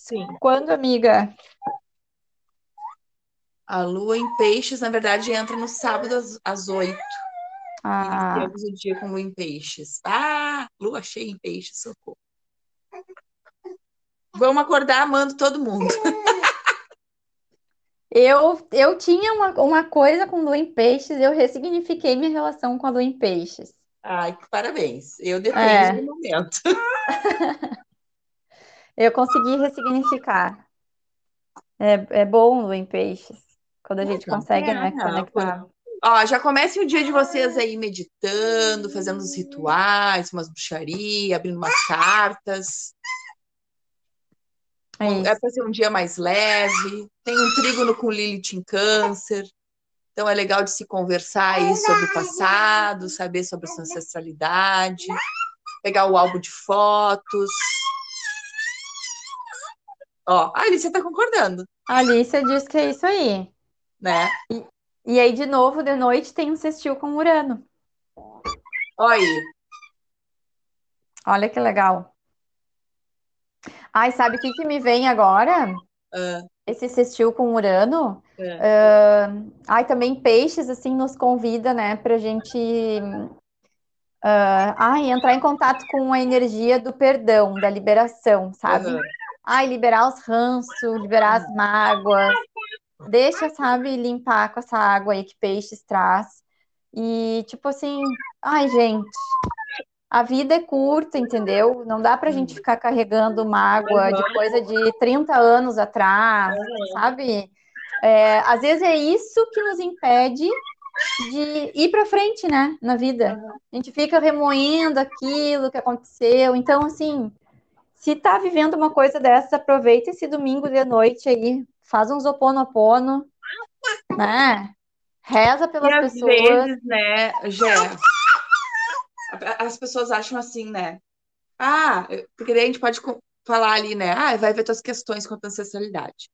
S2: Sim.
S1: Quando, amiga?
S2: A Lua em peixes, na verdade, entra no sábado às oito. Ah. Iniciamos o dia com Lua em peixes. Ah, Lua cheia em peixes, socorro. Vamos acordar amando todo mundo.
S1: Eu, eu tinha uma, uma coisa com lua em peixes, eu ressignifiquei minha relação com a lua em peixes.
S2: Ai, parabéns. Eu dependo é. do momento. <laughs>
S1: eu consegui ressignificar. É, é bom lua em peixes, quando a gente consegue, né, é, né, conectar.
S2: Ó, já comece o dia de vocês aí meditando, fazendo os rituais, umas bruxarias, abrindo umas cartas. É, é para ser um dia mais leve. Tem um trígono com Lilith em câncer. Então é legal de se conversar aí sobre o passado, saber sobre a sua ancestralidade, pegar o álbum de fotos. Ó, a Alicia tá concordando.
S1: A Alicia diz que é isso aí.
S2: Né?
S1: E, e aí, de novo, de noite, tem um sextil com Urano.
S2: Olha.
S1: Olha que legal. Ai, sabe o que, que me vem agora?
S2: Uh.
S1: Esse sextil com Urano. Uh. Uh, ai, também peixes, assim, nos convida, né, pra gente ai, entrar em contato com a energia do perdão, da liberação, sabe? Uhum. Ai, liberar os ranços, liberar as mágoas. Deixa, sabe, limpar com essa água aí que peixes traz. E, tipo assim, ai, gente, a vida é curta, entendeu? Não dá pra gente ficar carregando mágoa de coisa de 30 anos atrás, sabe? É, às vezes é isso que nos impede de ir para frente, né, na vida. A gente fica remoendo aquilo que aconteceu. Então, assim, se tá vivendo uma coisa dessa, aproveita esse domingo de noite aí, faz uns oponopono, né? Reza pelas e pessoas. Às vezes,
S2: né, Gé, as pessoas acham assim, né? Ah, porque daí a gente pode falar ali, né? Ah, vai ver tuas questões quanto à ancestralidade.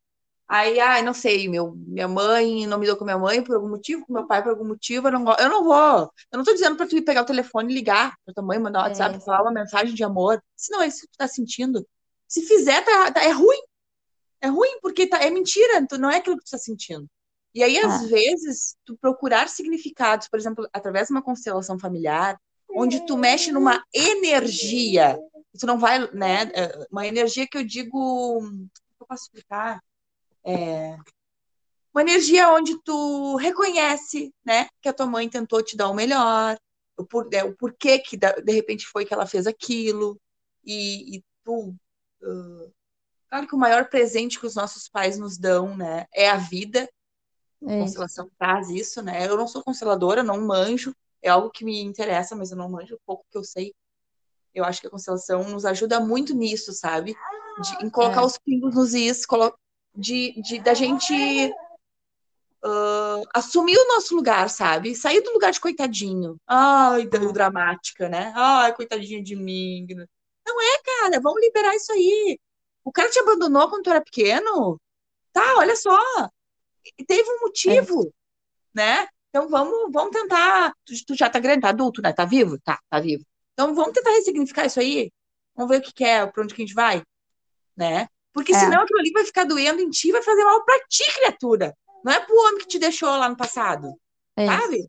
S2: Aí, ah, não sei, meu, minha mãe não me deu com minha mãe por algum motivo, com meu pai por algum motivo, eu não, eu não vou. Eu não tô dizendo para tu pegar o telefone e ligar pra tua mãe, mandar um WhatsApp, é. falar uma mensagem de amor. Se não é isso que tu tá sentindo. Se fizer, tá, tá é ruim. É ruim, porque tá, é mentira, tu, não é aquilo que tu tá sentindo. E aí, às ah. vezes, tu procurar significados, por exemplo, através de uma constelação familiar, onde tu mexe numa energia. Tu não vai, né? É, uma energia que eu digo. Eu posso explicar? é, uma energia onde tu reconhece, né, que a tua mãe tentou te dar o melhor, o, por, é, o porquê que de repente foi que ela fez aquilo, e, e tu. Uh, claro que o maior presente que os nossos pais nos dão, né, é a vida. A constelação traz isso, né? Eu não sou consteladora, não manjo, é algo que me interessa, mas eu não manjo pouco que eu sei. Eu acho que a constelação nos ajuda muito nisso, sabe? De, em colocar é. os pingos nos is, de, de da gente uh, assumir o nosso lugar, sabe? Sair do lugar de coitadinho. Ai, uhum. dramática, né? Ai, coitadinho de mim. Não é, cara, vamos liberar isso aí. O cara te abandonou quando tu era pequeno? Tá, olha só. Teve um motivo, é. né? Então vamos, vamos tentar. Tu, tu, já tá grande, tá adulto, né? Tá vivo? Tá, tá vivo. Então vamos tentar ressignificar isso aí. Vamos ver o que, que é, pra onde que a gente vai, né? Porque é. senão aquilo ali vai ficar doendo em ti, vai fazer mal pra ti, criatura. Não é pro homem que te deixou lá no passado. É sabe?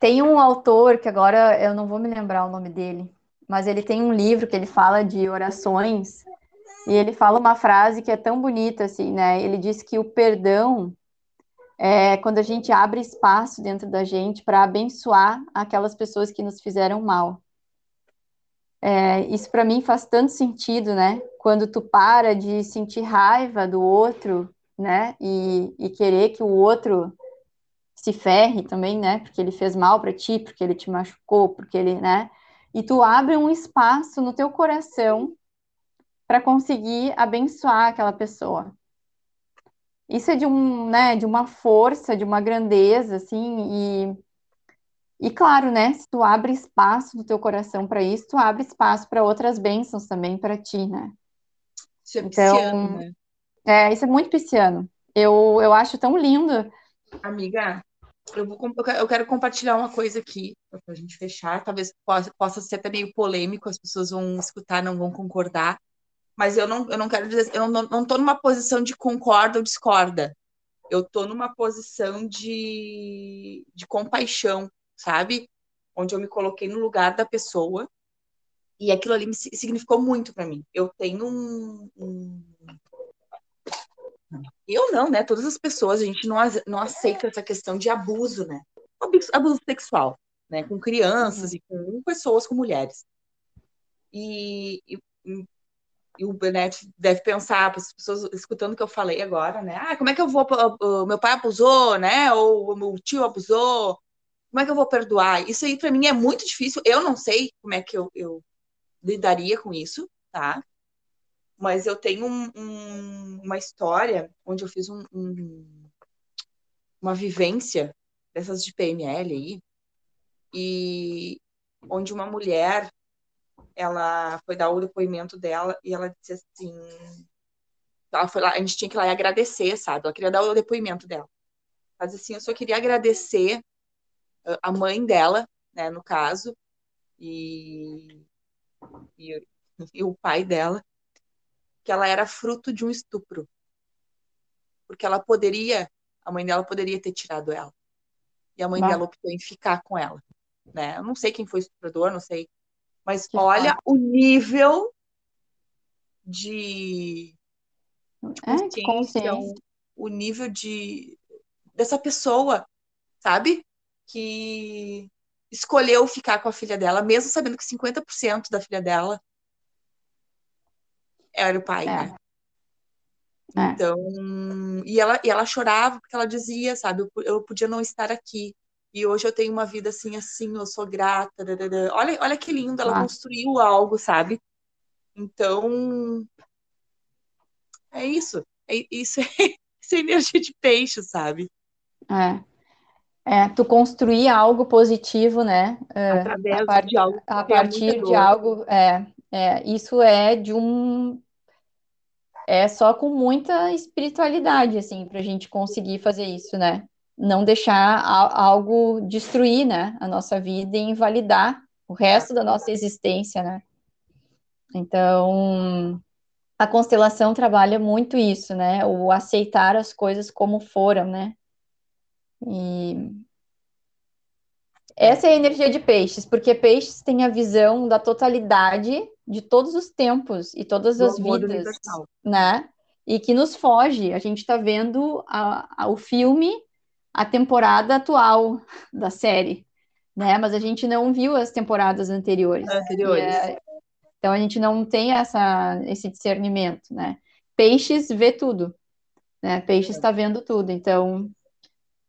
S1: Tem um autor que agora eu não vou me lembrar o nome dele, mas ele tem um livro que ele fala de orações e ele fala uma frase que é tão bonita assim, né? Ele diz que o perdão é quando a gente abre espaço dentro da gente para abençoar aquelas pessoas que nos fizeram mal. É, isso para mim faz tanto sentido, né? Quando tu para de sentir raiva do outro né? E, e querer que o outro se ferre também, né? Porque ele fez mal para ti, porque ele te machucou, porque ele, né? E tu abre um espaço no teu coração para conseguir abençoar aquela pessoa. Isso é de um, né, de uma força, de uma grandeza, assim, e e claro, né, se tu abre espaço no teu coração para isso, tu abre espaço para outras bênçãos também para ti, né?
S2: Isso é então, né?
S1: É, isso é muito pisciano. Eu, eu acho tão lindo.
S2: Amiga, eu, vou, eu quero compartilhar uma coisa aqui, para a gente fechar. Talvez possa, possa ser até meio polêmico, as pessoas vão escutar, não vão concordar. Mas eu não, eu não quero dizer, eu não estou numa posição de concorda ou discorda. Eu estou numa posição de, de compaixão, sabe? Onde eu me coloquei no lugar da pessoa. E aquilo ali me significou muito para mim. Eu tenho um, um eu não, né? Todas as pessoas, a gente não, não aceita essa questão de abuso, né? Abuso sexual, né? Com crianças uhum. e com pessoas, com mulheres. E, e, e o Benet deve pensar, as pessoas escutando o que eu falei agora, né? Ah, como é que eu vou. Meu pai abusou, né? Ou meu tio abusou. Como é que eu vou perdoar? Isso aí, para mim, é muito difícil. Eu não sei como é que eu, eu lidaria com isso, tá? Mas eu tenho um, um, uma história onde eu fiz um, uma vivência dessas de PNL aí, e onde uma mulher ela foi dar o depoimento dela e ela disse assim ela foi lá, a gente tinha que ir lá e agradecer, sabe? Ela queria dar o depoimento dela. Mas assim, eu só queria agradecer a mãe dela, né, no caso, e, e, e o pai dela, que ela era fruto de um estupro. Porque ela poderia, a mãe dela poderia ter tirado ela. E a mãe bah. dela optou em ficar com ela. Né? Eu não sei quem foi o estuprador, não sei. Mas que olha o nível de
S1: é, consciência,
S2: o nível de dessa pessoa, sabe? Que escolheu ficar com a filha dela, mesmo sabendo que 50% da filha dela era o pai, é. né? É. Então, e ela, e ela chorava porque ela dizia, sabe, eu, eu podia não estar aqui. E hoje eu tenho uma vida assim, assim, eu sou grata. Olha, olha que lindo, ela ah. construiu algo, sabe? Então, é isso. É, isso, é, <laughs> isso é energia de peixe, sabe?
S1: É. É, tu construir algo positivo, né?
S2: É, Através a part... de algo.
S1: A partir de algo. É, é, isso é de um é só com muita espiritualidade, assim, para a gente conseguir fazer isso, né? Não deixar algo destruir, né, a nossa vida e invalidar o resto da nossa existência, né? Então, a constelação trabalha muito isso, né? O aceitar as coisas como foram, né? E essa é a energia de peixes, porque peixes têm a visão da totalidade de todos os tempos e todas as vidas, né? e que nos foge. A gente está vendo a, a, o filme, a temporada atual da série, né? Mas a gente não viu as temporadas anteriores.
S2: Anteriores. É,
S1: então a gente não tem essa, esse discernimento, né? Peixes vê tudo, né? Peixes está vendo tudo. Então,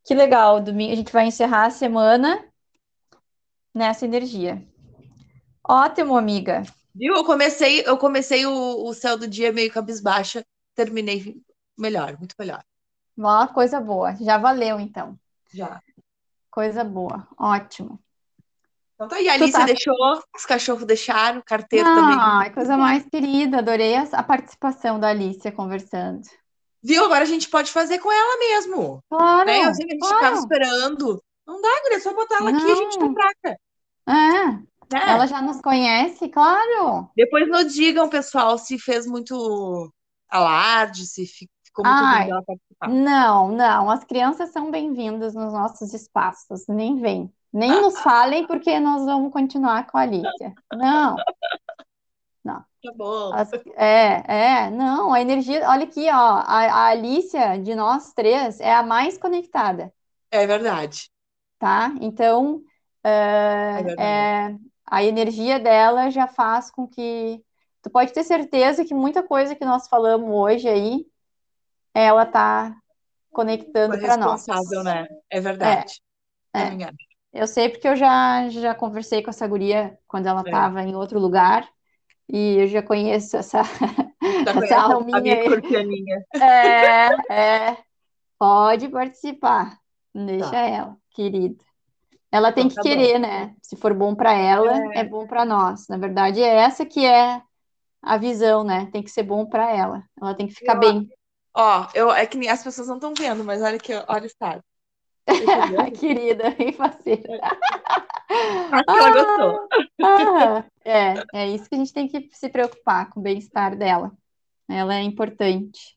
S1: que legal. Domingo a gente vai encerrar a semana nessa energia. Ótimo, amiga.
S2: Viu? Eu comecei, eu comecei o, o céu do dia meio cabisbaixa, terminei melhor, muito melhor.
S1: Uma coisa boa. Já valeu, então.
S2: Já.
S1: Coisa boa. Ótimo.
S2: Então tá aí, a Alice tá... deixou, os cachorros deixaram, o carteiro
S1: ah,
S2: também.
S1: Ah, coisa mais querida. Adorei a, participação da Alice conversando.
S2: Viu? Agora a gente pode fazer com ela mesmo.
S1: Claro.
S2: Né? Eu sei que a gente claro. ficava esperando. Não dá, Guria, é só botar ela Não. aqui e a gente compraca.
S1: É. É. Ela já nos conhece, claro.
S2: Depois nos digam, pessoal, se fez muito alarde, se Ai, ela participar.
S1: Não, não. As crianças são bem-vindas nos nossos espaços. Nem vem. Nem nos falem, porque nós vamos continuar com a Alicia. Não. Não.
S2: Tá bom.
S1: As, é, é, não, a energia. Olha aqui, ó. A, a Alicia, de nós três, é a mais conectada.
S2: É verdade.
S1: Tá? Então, uh, é, é a energia dela já faz com que tu pode ter certeza que muita coisa que nós falamos hoje aí, ela tá conectando para nós.
S2: Responsável, né? É verdade.
S1: É, é. Eu sei porque eu já, já conversei com essa guria quando ela estava é. em outro lugar e eu já conheço essa, <laughs> essa alminha aí. É, é. Pode participar. Deixa tá. ela, querida. Ela tem então, que tá querer, bom. né? Se for bom para ela, é. é bom para nós. Na verdade, é essa que é a visão, né? Tem que ser bom para ela. Ela tem que ficar eu, bem.
S2: Ó, eu, é que as pessoas não estão vendo, mas olha que olha o estado. <laughs>
S1: Querida, bem faceira. <laughs>
S2: Acho que ela gostou.
S1: Ah, é, é isso que a gente tem que se preocupar com o bem-estar dela. Ela é importante.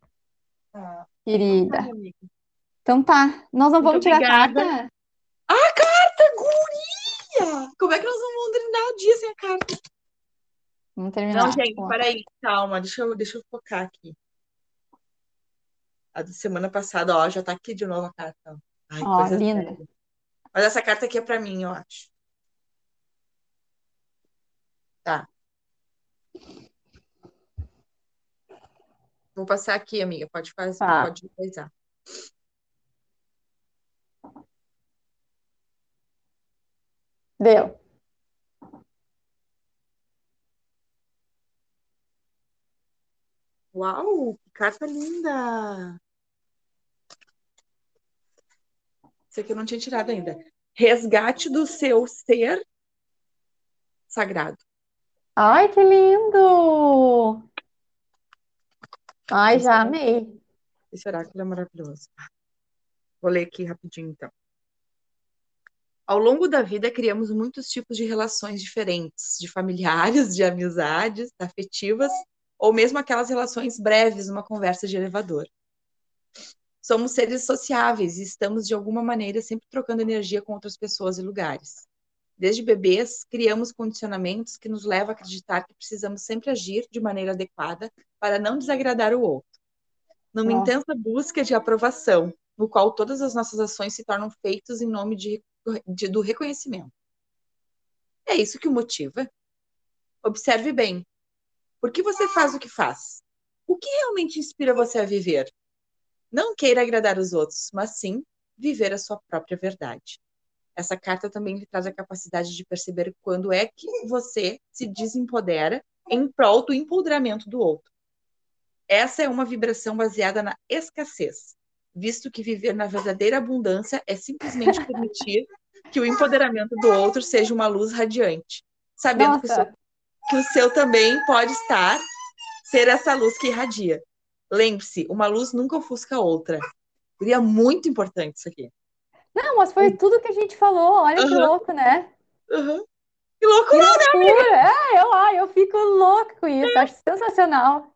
S1: Ah, Querida. Então tá, nós não vamos tirar obrigada. carta?
S2: Ah, carta, guria! Como é que nós não vamos terminar o dia sem a carta?
S1: Vamos terminar.
S2: Não, gente, peraí, calma, deixa eu, deixa eu focar aqui. A da semana passada, ó, já tá aqui de novo a carta.
S1: Ai, ó, linda. Séria.
S2: Mas essa carta aqui é pra mim, eu acho. Tá. Vou passar aqui, amiga. Pode fazer, tá. pode coisar.
S1: Deu.
S2: Uau, que carta linda! Esse aqui eu não tinha tirado ainda. Resgate do seu ser sagrado.
S1: Ai, que lindo! Ai, já amei.
S2: Esse oráculo é maravilhoso. Vou ler aqui rapidinho, então. Ao longo da vida, criamos muitos tipos de relações diferentes, de familiares, de amizades, afetivas, ou mesmo aquelas relações breves, numa conversa de elevador. Somos seres sociáveis e estamos, de alguma maneira, sempre trocando energia com outras pessoas e lugares. Desde bebês, criamos condicionamentos que nos levam a acreditar que precisamos sempre agir de maneira adequada para não desagradar o outro. Numa Nossa. intensa busca de aprovação, no qual todas as nossas ações se tornam feitas em nome de de, do reconhecimento. É isso que o motiva. Observe bem. Por que você faz o que faz? O que realmente inspira você a viver? Não queira agradar os outros, mas sim viver a sua própria verdade. Essa carta também lhe traz a capacidade de perceber quando é que você se desempodera em prol do empoderamento do outro. Essa é uma vibração baseada na escassez, visto que viver na verdadeira abundância é simplesmente permitir <laughs> que o empoderamento do outro seja uma luz radiante, sabendo que o, seu, que o, seu, também pode estar, ser essa luz que irradia. Lembre-se, uma luz nunca ofusca a outra. Seria muito importante isso aqui.
S1: Não, mas foi tudo que a gente falou. Olha uhum. que louco, né?
S2: Uhum. Que loucura,
S1: que né, loucura. né, É, eu, eu fico louca com isso. É. Acho sensacional.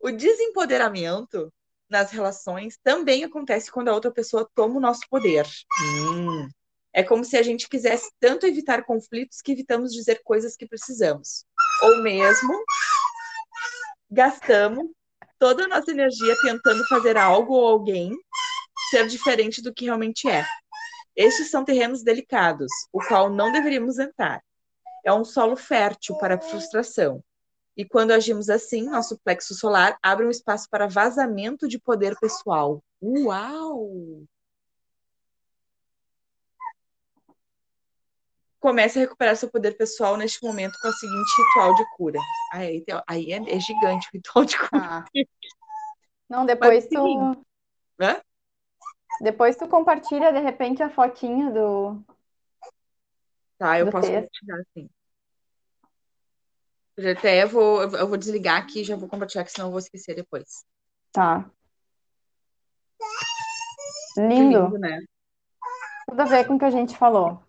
S2: O desempoderamento nas relações também acontece quando a outra pessoa toma o nosso poder. Hum. É como se a gente quisesse tanto evitar conflitos que evitamos dizer coisas que precisamos. Ou mesmo gastamos toda a nossa energia tentando fazer algo ou alguém ser diferente do que realmente é. Estes são terrenos delicados, o qual não deveríamos entrar. É um solo fértil para frustração. E quando agimos assim, nosso plexo solar abre um espaço para vazamento de poder pessoal. Uau! Comece a recuperar seu poder pessoal neste momento com o seguinte ritual de cura. Aí, aí é, é, gigante o ritual de cura. Ah.
S1: Não, depois tu. Hã? Depois tu compartilha, de repente, a fotinha do.
S2: Tá, eu do posso texto. compartilhar, sim. Até eu vou, eu vou desligar aqui e já vou compartilhar, que senão eu vou esquecer depois.
S1: Tá. Lindo. lindo, né? Tudo a ver com o que a gente falou.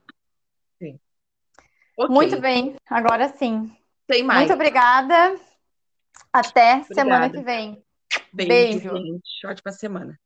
S1: Okay. Muito bem, agora sim.
S2: Tem mais.
S1: Muito obrigada. Até obrigada. semana que vem.
S2: Beijo. Beijo. Gente. Ótima semana.